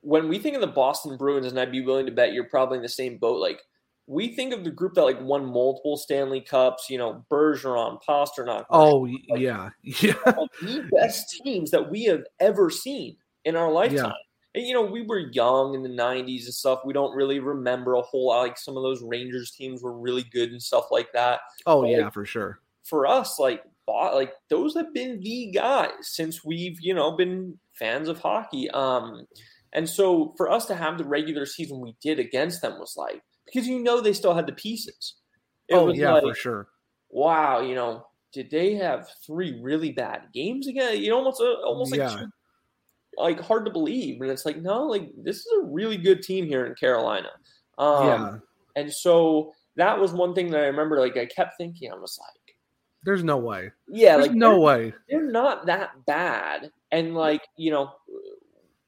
when we think of the Boston Bruins, and I'd be willing to bet you're probably in the same boat. Like we think of the group that like won multiple Stanley Cups, you know, Bergeron, Pastrnak, Oh y- yeah. Yeah. the best teams that we have ever seen in our lifetime. And you know, we were young in the '90s and stuff. We don't really remember a whole lot. Like some of those Rangers teams were really good and stuff like that. Oh But, yeah, like, for sure. for us, like like those have been the guys since we've you know been fans of hockey. Um, and so for us to have the regular season we did against them was like because you know they still had the pieces. It oh yeah, like, for sure. Wow, you know, did they have three really bad games again? You know, almost uh, almost yeah. like like hard to believe, and it's like no, like this is a really good team here in Carolina. Um, yeah, and so that was one thing that I remember. Like I kept thinking, I was like, "There's no way." Yeah, There's like no way. They're not that bad, and like you know,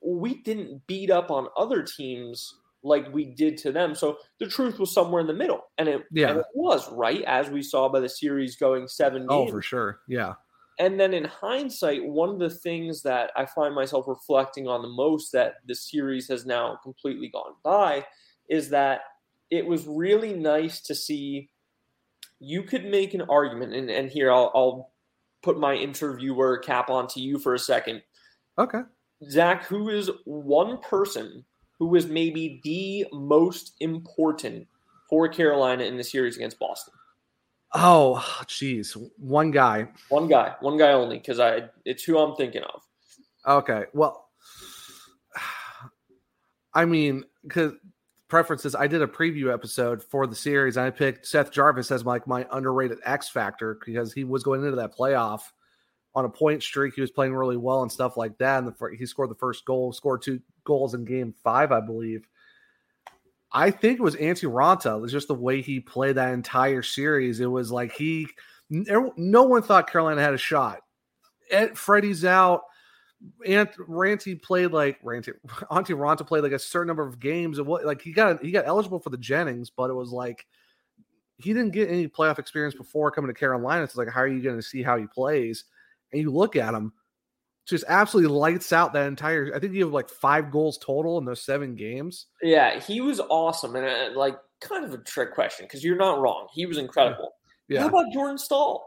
we didn't beat up on other teams like we did to them. So the truth was somewhere in the middle, and it yeah and it was right as we saw by the series going seven. Oh, for sure, yeah. And then in hindsight, one of the things that I find myself reflecting on the most that the series has now completely gone by is that it was really nice to see you could make an argument, and, and here I'll, I'll put my interviewer cap onto you for a second. Okay. Zach, who is one person who was maybe the most important for Carolina in the series against Boston? Oh, jeez, one guy. One guy, one guy only, because I it's who I'm thinking of. Okay, well, I mean, because preferences, I did a preview episode for the series. And I picked Seth Jarvis as like my underrated X factor because he was going into that playoff on a point streak. He was playing really well and stuff like that. And the, he scored the first goal, scored two goals in game five, I believe. I think it was Antti Raanta. It was just the way he played that entire series. It was like he, no one thought Carolina had a shot. Ed, Freddie's out. Ant Ranty played like Ranty Antti Raanta played like a certain number of games. Of what like he got he got eligible for the Jennings, but it was like he didn't get any playoff experience before coming to Carolina. So it's like, how are you going to see how he plays? And you look at him, just absolutely lights out that entire. I think you have like five goals total in those seven games. Yeah, he was awesome, and uh, like kind of a trick question because you're not wrong. He was incredible. Yeah. How about Jordan Staal?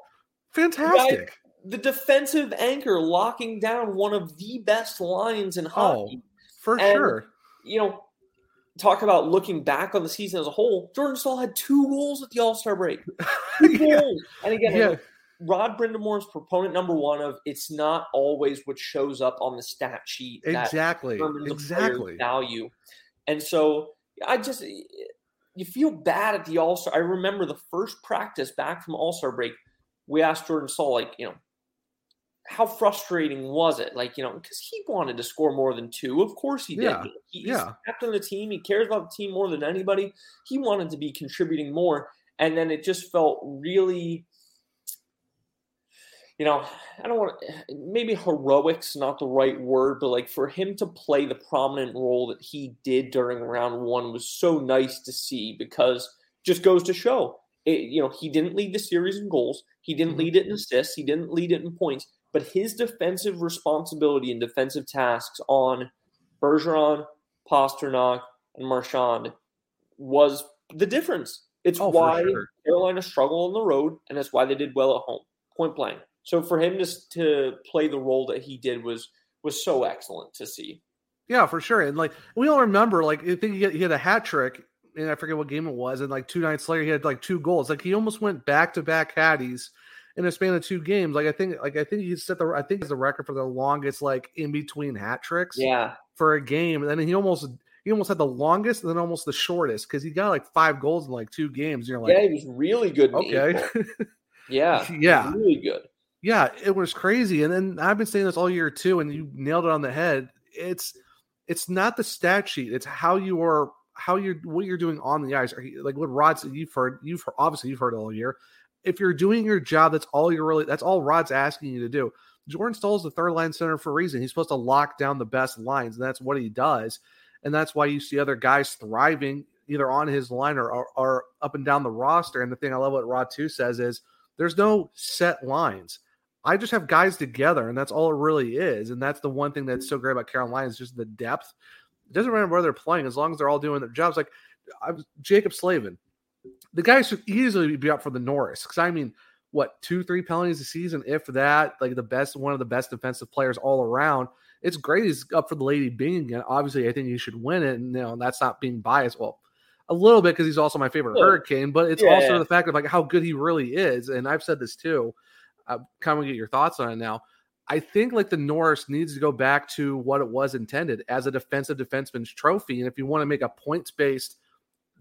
Fantastic. The, the, defensive anchor locking down one of the best lines in hockey. Oh, for and, sure. You know, talk about looking back on the season as a whole. Jordan Staal had two goals at the All Star break. Two yeah. goals. And again, yeah. Rod Brind'Amour's proponent number one of it's not always what shows up on the stat sheet. Exactly. exactly. Value. And so I just you feel bad at the All Star. I remember the first practice back from All Star break. We asked Jordan Staal, like, you know, how frustrating was it? Like, you know, because he wanted to score more than two. Of course he did. Yeah. He's yeah. captain of the team. He cares about the team more than anybody. He wanted to be contributing more. And then it just felt really you know, I don't want maybe heroics not the right word, but like for him to play the prominent role that he did during round one was so nice to see because just goes to show it, you know, he didn't lead the series in goals, he didn't mm-hmm. lead it in assists, he didn't lead it in points, but his defensive responsibility and defensive tasks on Bergeron, Pastrnak, and Marchand was the difference. It's oh, why sure. Carolina struggled on the road, and that's why they did well at home. Point blank. So for him to to play the role that he did was was so excellent to see. Yeah, for sure. And like we all remember, like I think he had, a hat trick, and I forget what game it was. And like two nights later, he had like two goals. Like he almost went back to back caddies in a span of two games. Like I think, like I think he set the I think it's the record for the longest like in between hat tricks. Yeah, for a game. And then he almost he almost had the longest and then almost the shortest because he got like five goals in like two games. You're like, yeah, he was really good. Okay, yeah, yeah, really good. Yeah, it was crazy. And then I've been saying this all year too, and you nailed it on the head. It's it's not the stat sheet; it's how you are, how you're, what you're doing on the ice. Like what Rod's you've heard, you've obviously you've heard all year. If you're doing your job, that's all you're really. That's all Rod's asking you to do. Jordan Staal's the third line center for a reason. He's supposed to lock down the best lines, and that's what he does. And that's why you see other guys thriving either on his line or, or up and down the roster. And the thing I love what Rod too says is there's no set lines I just have guys together, and that's all it really is. And that's the one thing that's so great about Carolina is just the depth. It doesn't matter where they're playing as long as they're all doing their jobs. Like I was Jaccob Slavin, the guy should easily be up for the Norris because I mean, what two, three penalties a season, if that. Like the best, one of the best defensive players all around. It's great he's up for the Lady Byng again. Obviously, I think he should win it, and you know that's not being biased. Well, a little bit because he's also my favorite yeah. Hurricane, but it's yeah, also the fact of like how good he really is. And I've said this too uh, kind of get your thoughts on it now. I think like the Norris needs to go back to what it was intended as a defensive defenseman's trophy. And if you want to make a points based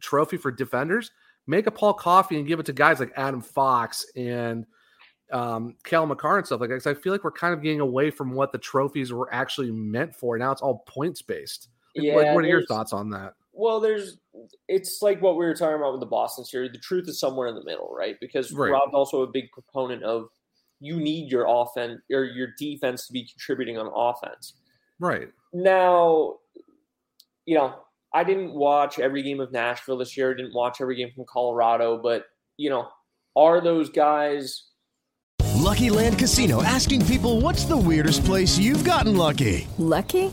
trophy for defenders, make a Paul Coffey and give it to guys like Adam Fox and um, Cale Makar and stuff like that. Because I feel like we're kind of getting away from what the trophies were actually meant for. Now it's all points based. Yeah, like, what are your thoughts on that? Well, there's it's like what we were talking about with the Boston series. The truth is somewhere in the middle, right? Because Right. Rob's also a big proponent of you need your offense or your defense to be contributing on offense. Right. Now, you know, I didn't watch every game of Nashville this year. I didn't watch every game from Colorado, but you know, are those guys Lucky Land Casino asking people what's the weirdest place you've gotten lucky? Lucky?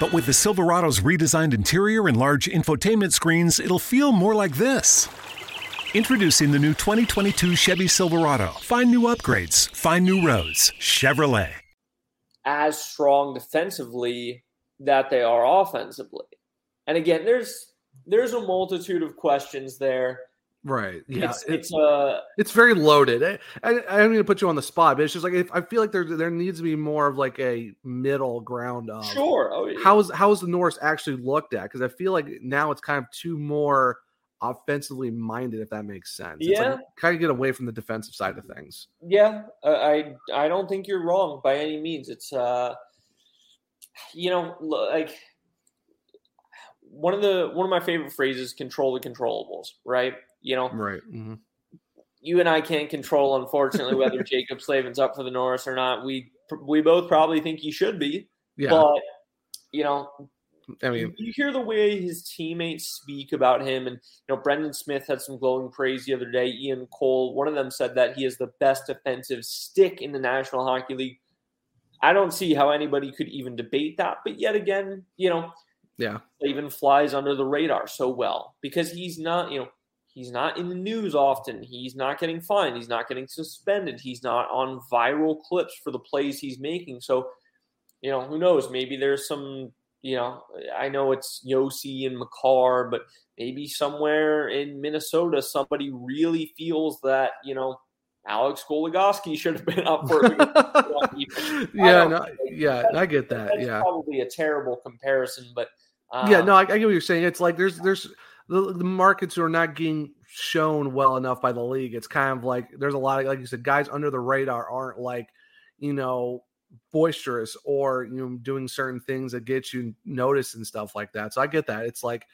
But with the Silverado's redesigned interior and large infotainment screens, it'll feel more like this. Introducing the new 2022 Chevy Silverado. Find new upgrades, find new roads. Chevrolet. as strong defensively that they are offensively? And again, there's there's a multitude of questions there. Right. Yeah. it's, it's uh it's very loaded. I, I, I don't mean to put you on the spot, but it's just like if, I feel like there there needs to be more of like a middle ground of sure. Oh, yeah. how is how is the Norris actually looked at? Because I feel like now it's kind of too more offensively minded, if that makes sense. It's like Yeah. kind of get away from the defensive side of things. Yeah, uh, I I don't think you're wrong by any means. It's uh, you know, like one of the one of my favorite phrases: "Control the controllables." Right? You know, Right. hmm you and I can't control, unfortunately, whether Jaccob Slavin's up for the Norris or not. We we both probably think he should be, Yeah. but you know, I mean, you hear the way his teammates speak about him, and you know, Brendan Smith had some glowing praise the other day. Ian Cole, one of them said that he is the best defensive stick in the National Hockey League. I don't see how anybody could even debate that, but yet again, you know, yeah. even flies under the radar so well because he's not, you know, he's not in the news often. He's not getting fined. He's not getting suspended. He's not on viral clips for the plays he's making. So, you know, who knows? Maybe there's some, you know, I know it's Josi and Makar, but maybe somewhere in Minnesota, somebody really feels that, you know, Alex Goligoski should have been up for it. Yeah, no, yeah, I get that. That's Yeah. probably a terrible comparison, but um, yeah, no, I, I get what you're saying. It's like there's there's the, the markets are not getting shown well enough by the league. It's kind of like there's a lot of like you said, guys under the radar aren't like you know boisterous or you know doing certain things that get you noticed and stuff like that. So I get that. It's like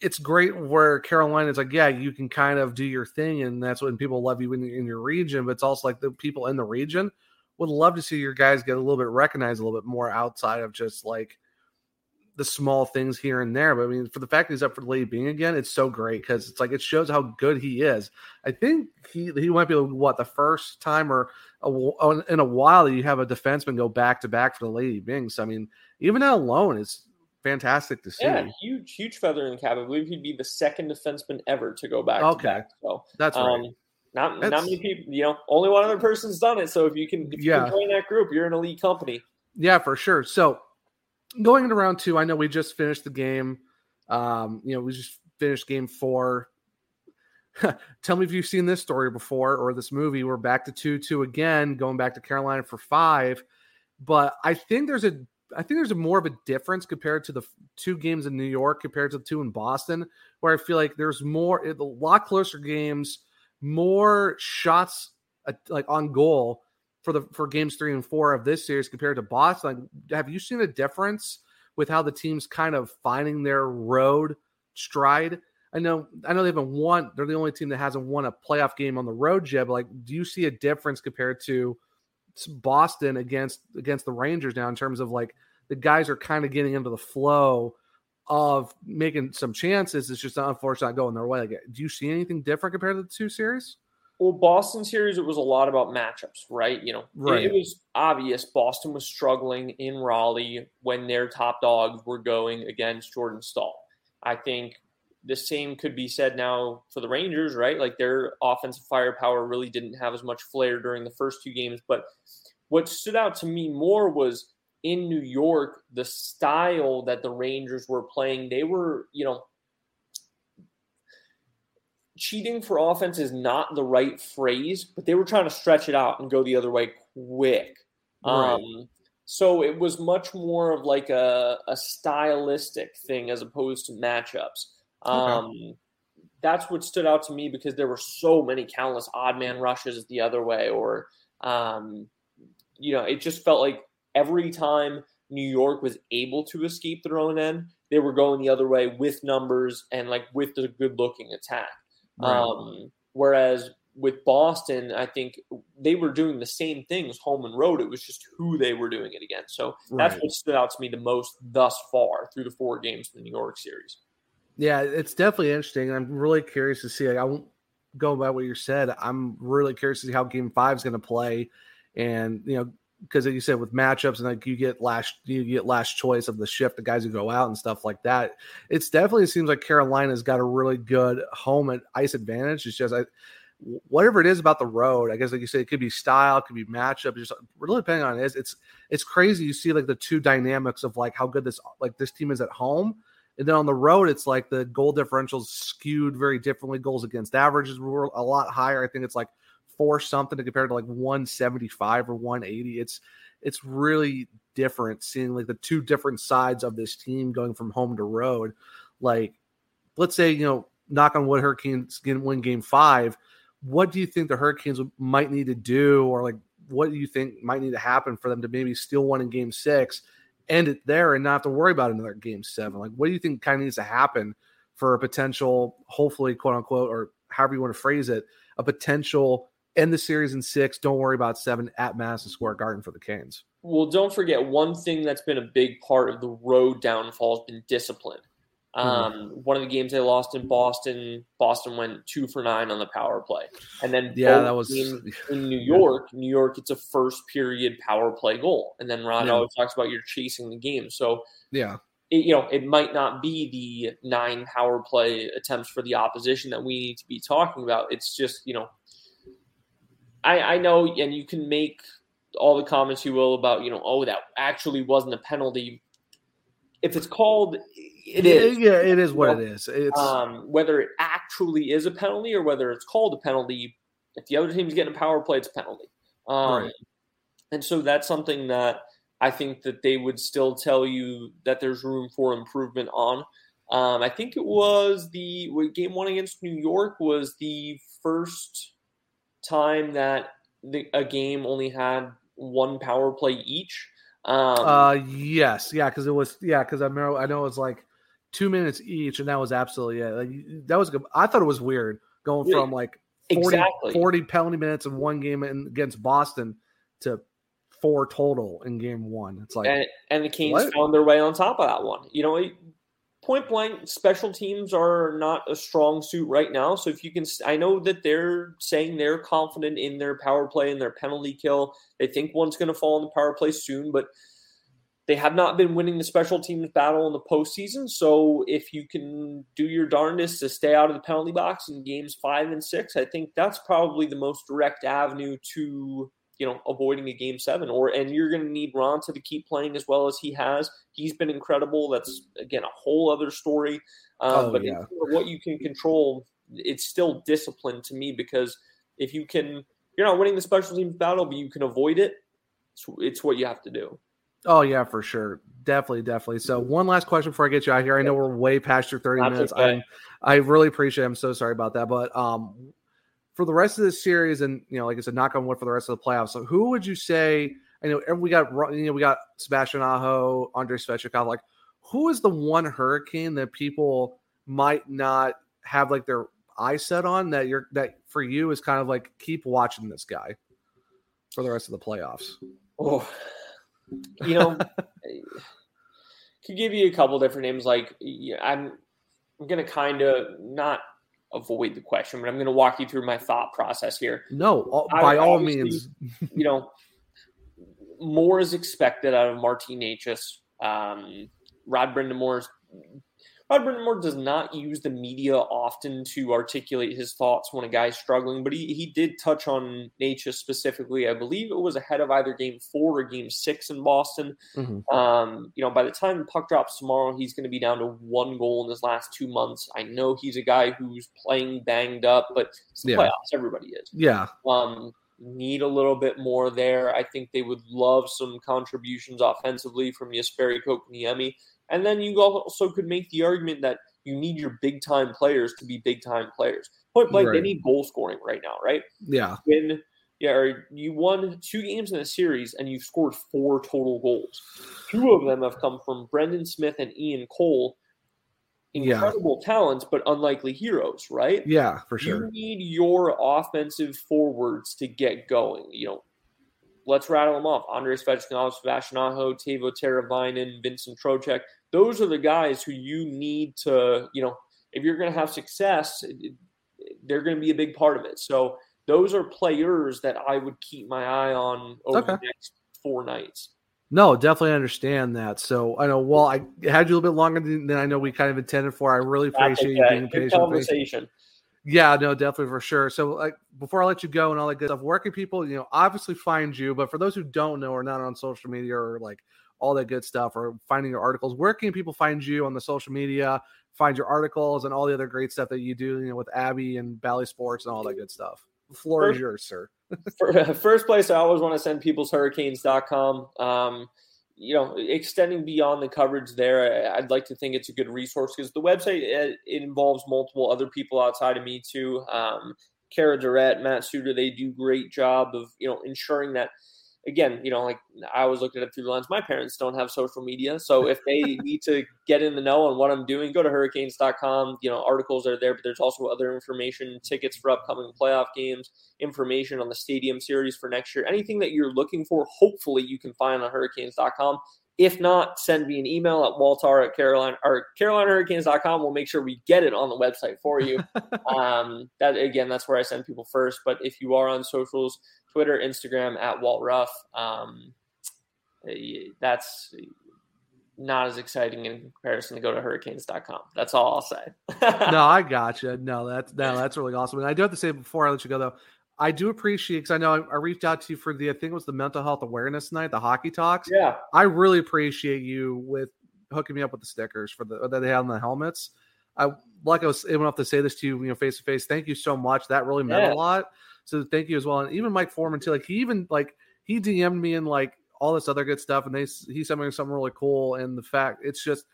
it's great where Carolina is like, yeah, you can kind of do your thing, and that's when people love you in, in your region. But it's also like the people in the region would love to see your guys get a little bit recognized a little bit more outside of just like the small things here and there. But I mean, for the fact that he's up for the Lady Byng again, it's so great because it's like it shows how good he is. I think he he might be what the first time or a, in a while that you have a defenseman go back to back for the Lady Byngs. I mean, even that alone is fantastic to see. Yeah, huge, huge feather in the cap. I believe he'd be the second defenseman ever to go back. Okay. to back. so That's right. um, not That's- not many people. You know, only one other person's done it. So if you can, if you Yeah. can join that group, you're an elite company. Yeah, for sure. So going into round two, I know we just finished the game. Um, you know, we just finished game four. Tell me if you've seen this story before or this movie. We're back to two two again, going back to Carolina for five. But I think there's a I think there's a more of a difference compared to the two games in New York compared to the two in Boston, where I feel like there's more a lot closer games, more shots uh, like on goal for the for games three and four of this series compared to Boston. Have you seen a difference with how the teams kind of finding their road stride? I know I know they haven't won. They're the only team that hasn't won a playoff game on the road yet. But like, do you see a difference compared to Boston against against the Rangers now in terms of like the guys are kind of getting into the flow of making some chances. It's just unfortunately not going their way. Like, do you see anything different compared to the two series? Well, Boston series, it was a lot about matchups, right? You know, right. It, was obvious Boston was struggling in Raleigh when their top dogs were going against Jordan Staal. I think the same could be said now for the Rangers, right? Like their offensive firepower really didn't have as much flair during the first two games. But what stood out to me more was in New York, the style that the Rangers were playing. They were, you know, cheating for offense is not the right phrase, but they were trying to stretch it out and go the other way quick. Right. Um, so it was much more of like a, a stylistic thing as opposed to matchups. Um, okay. That's what stood out to me because there were so many countless odd man rushes the other way, or, um, you know, it just felt like every time New York was able to escape their own end, they were going the other way with numbers and like with the good looking attack. Right. Um, whereas with Boston, I think they were doing the same things home and road. It was just who they were doing it against. So right. that's what stood out to me the most thus far through the four games in the New York series. Yeah, it's definitely interesting. I'm really curious to see. I won't go by what you said. I'm really curious to see how Game Five is going to play, and you know, because like you said with matchups and like you get last you get last choice of the shift, the guys who go out and stuff like that. It's definitely seems like Carolina's got a really good home and ice advantage. It's just I whatever it is about the road, I guess like you said, it could be style, it could be matchup, just really depending on it is. It's it's crazy. You see like the two dynamics of like how good this like this team is at home. And then on the road, it's like the goal differentials skewed very differently. Goals against averages were a lot higher. I think it's like four something to compare to like 175 or 180. It's it's really different seeing like the two different sides of this team going from home to road. Like, let's say, you know, knock on wood, Hurricanes win game five. What do you think the Hurricanes might need to do, or like what do you think might need to happen for them to maybe steal one in game six, end it there, and not have to worry about another game seven? Like, what do you think kind of needs to happen for a potential, hopefully, quote unquote, or however you want to phrase it, a potential end the series in six. Don't worry about seven at Madison Square Garden for the Canes. Well, don't forget one thing that's been a big part of the road downfall has been discipline. Mm-hmm. Um, mm-hmm. One of the games they lost in Boston, Boston went two for nine on the power play, and then yeah, that was in, in New York. New York, it's a first period power play goal, and then Ron yeah. always talks about you're chasing the game. So yeah, it, you know it might not be the nine power play attempts for the opposition that we need to be talking about. It's just you know I, I know, and you can make all the comments you will about, you know, oh, that actually wasn't a penalty. If it's called, it is. Yeah, it is what it is. It's um, whether it actually is a penalty or whether it's called a penalty. If the other team's getting a power play, it's a penalty. Um, right. And so that's something that I think that they would still tell you that there's room for improvement on. Um, I think it was the game one against New York was the first time that the, a game only had one power play each. Um, uh, yes, yeah, because it was yeah, because I remember I know it was like two minutes each, and that was absolutely yeah, like, that was good. I thought it was weird going from like 40, exactly. 40 penalty minutes in one game in, against Boston to four total in game one. It's like and, and the Canes what? found their way on top of that one. You know, point blank, special teams are not a strong suit right now. So if you can, I know that they're saying they're confident in their power play and their penalty kill. They think one's going to fall in the power play soon, but they have not been winning the special teams battle in the postseason. So if you can do your darndest to stay out of the penalty box in games five and six, I think that's probably the most direct avenue to you know, avoiding a game seven. Or and you're going to need Raanta to keep playing as well as he has. He's been incredible. That's again a whole other story. Um, oh, but yeah. what you can control, it's still discipline to me because if you can, you're not winning the special teams battle, but you can avoid it. It's, it's what you have to do. Oh yeah, for sure, definitely, definitely. So one last question before I get you out here. I know we're way past your thirty That's minutes. Okay. I I really appreciate. It. I'm so sorry about that, but um, for the rest of this series, and you know, like I said, knock on wood for the rest of the playoffs. So, who would you say? I know we got you know we got Sebastian Aho, Andrei Svechnikov. Like, who is the one Hurricane that people might not have like their eye set on that you're that for you is kind of like keep watching this guy for the rest of the playoffs? Oh, you know, could give you a couple different names. Like, I'm I'm gonna kind of not avoid the question, but I'm going to walk you through my thought process here. No, all, by all means. you know, more is expected out of Martin Necas. Um, Rod Brind'Amour's Rod does not use the media often to articulate his thoughts when a guy's struggling, but he, he did touch on Necas specifically. I believe it was ahead of either game four or game six in Boston. Mm-hmm. Um, you know, by the time the puck drops tomorrow, he's going to be down to one goal in his last two months. I know he's a guy who's playing banged up, but yeah. playoffs. Everybody is. Yeah. Um, need a little bit more there. I think they would love some contributions offensively from Jesperi Kotkaniemi. And then you also could make the argument that you need your big time players to be big time players. Point blank, right. they need goal scoring right now, right? Yeah. When yeah, you won two games in a series and you've scored four total goals. Two of them have come from Brendan Smith and Ian Cole. Incredible yeah. talents, but unlikely heroes, right? Yeah, for sure. You need your offensive forwards to get going. You know, let's rattle them off. Andrei Svechnikov, Sebastian Aho, Teuvo Teravainen, Vincent Trocheck. Those are the guys who you need to, you know, if you're going to have success, they're going to be a big part of it. So those are players that I would keep my eye on over okay. the next four nights. No, definitely understand that. So I know. Well, I had you a little bit longer than, than I know we kind of intended for. I really appreciate you being patient. Conversation. Yeah, no, definitely for sure. So, like, before I let you go and all that good stuff, where can people, you know, obviously find you? But for those who don't know or not on social media or like all that good stuff or finding your articles, where can people find you on the social media, find your articles and all the other great stuff that you do, you know, with Abby and Bally Sports and all that good stuff? The floor first, is yours, sir. first place, I always want to send people's hurricanes.com. Um, you know, extending beyond the coverage there, I'd like to think it's a good resource because the website it, involves multiple other people outside of me too. Um, Kara Durrett, Matt Suter, they do great job of you know ensuring that again, you know, like I always looked at it through the lens. My parents don't have social media. So if they need to get in the know on what I'm doing, go to hurricanes.com. You know, articles are there, but there's also other information, tickets for upcoming playoff games, information on the stadium series for next year. Anything that you're looking for, hopefully you can find on hurricanes.com. If not, send me an email at waltar at Carolina or carolinahurricanes.com. We'll make sure we get it on the website for you. um, that again, that's where I send people first. But if you are on socials, Twitter, Instagram at Walt Ruff. Um, eh, that's not as exciting in comparison to go to hurricanes.com. That's all I'll say. no, I gotcha. No, that's no, that's really awesome. And I do have to say before I let you go though, I do appreciate because I know I, I, reached out to you for the I think it was the mental health awareness night, the hockey talks. Yeah, I really appreciate you with hooking me up with the stickers for the that they had on the helmets. I like I was able enough to say this to you, you know, face to face. Thank you so much. That really meant yeah. a lot. So thank you as well. And even Mike Foreman too. Like he even like he DM'd me and like all this other good stuff, and they he sent me something really cool. And the fact it's just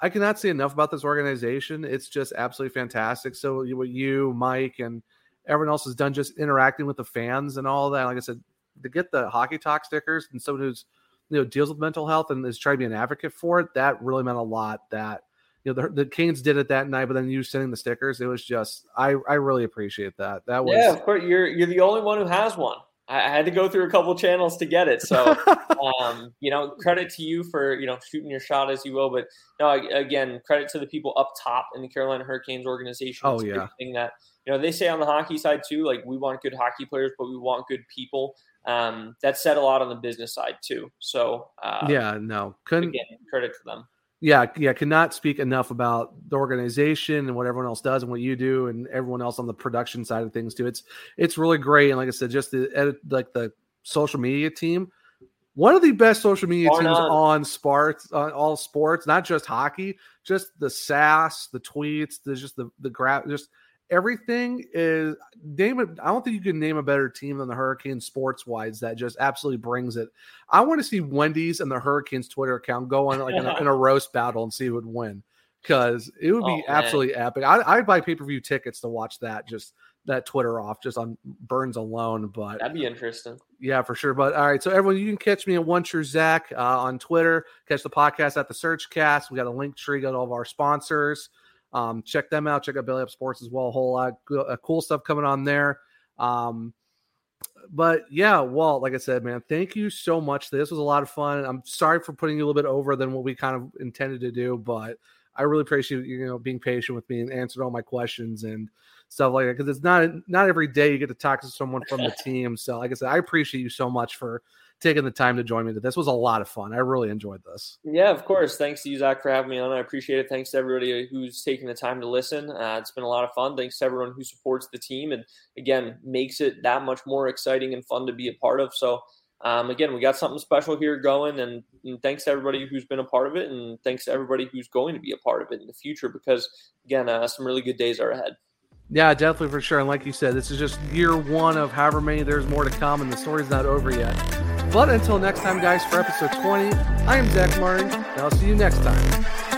I cannot say enough about this organization. It's just absolutely fantastic. So what you, Mike, and everyone else has done just interacting with the fans and all that. Like I said, to get the hockey talk stickers and someone who's you know deals with mental health and is trying to be an advocate for it, that really meant a lot. That you know the, the Canes did it that night, but then you sending the stickers, it was just I I really appreciate that. That was yeah, of course you're you're the only one who has one. I, I had to go through a couple channels to get it, so um, you know credit to you for you know shooting your shot as you will. But no, again, credit to the people up top in the Carolina Hurricanes organization. Oh yeah, thing that you know they say on the hockey side too. Like we want good hockey players, but we want good people. Um, that said a lot on the business side too. So uh, yeah, no, couldn't again, credit to them yeah, yeah, cannot speak enough about the organization and what everyone else does and what you do and everyone else on the production side of things too. It's it's really great, and like I said, just the edit, like the social media team, one of the best social media teams on sports, on uh, all sports, not just hockey, just the sass, the tweets, the just the the graph, just everything is name it. I don't think you can name a better team than the Hurricanes sports wise that just absolutely brings it. I want to see Wendy's and the Hurricanes Twitter account go on like in, a, in a roast battle and see who would win because it would be oh, absolutely epic. I, I'd buy pay per view tickets to watch that just that Twitter off just on Burns alone. But that'd be interesting. Yeah, for sure. But all right, so everyone, you can catch me at One True Zach uh, on Twitter. Catch the podcast at the SurgeCast. We got a link tree, got all of our sponsors. Um, check them out. Check out Belly Up Sports as well. A whole lot of uh, cool stuff coming on there. Um, but yeah, Walt, like I said, man, thank you so much. This was a lot of fun. I'm sorry for putting you a little bit over than what we kind of intended to do, but I really appreciate you know being patient with me and answered all my questions and stuff like that because it's not not every day you get to talk to someone from the team. So like I said, I appreciate you so much for taking the time to join me. This was a lot of fun. I really enjoyed this. Yeah, of course. Thanks to you, Zach, for having me on. I appreciate it. Thanks to everybody who's taking the time to listen. Uh, it's been a lot of fun. Thanks to everyone who supports the team and again makes it that much more exciting and fun to be a part of. So. Um, again, we got something special here going, and, and, thanks to everybody who's been a part of it, and thanks to everybody who's going to be a part of it in the future. Because again, uh, some really good days are ahead. Yeah, definitely for sure. And like you said, this is just year one of however many there's more to come, and the story's not over yet. But until next time, guys, for episode 20, I am Zach Martin, and I'll see you next time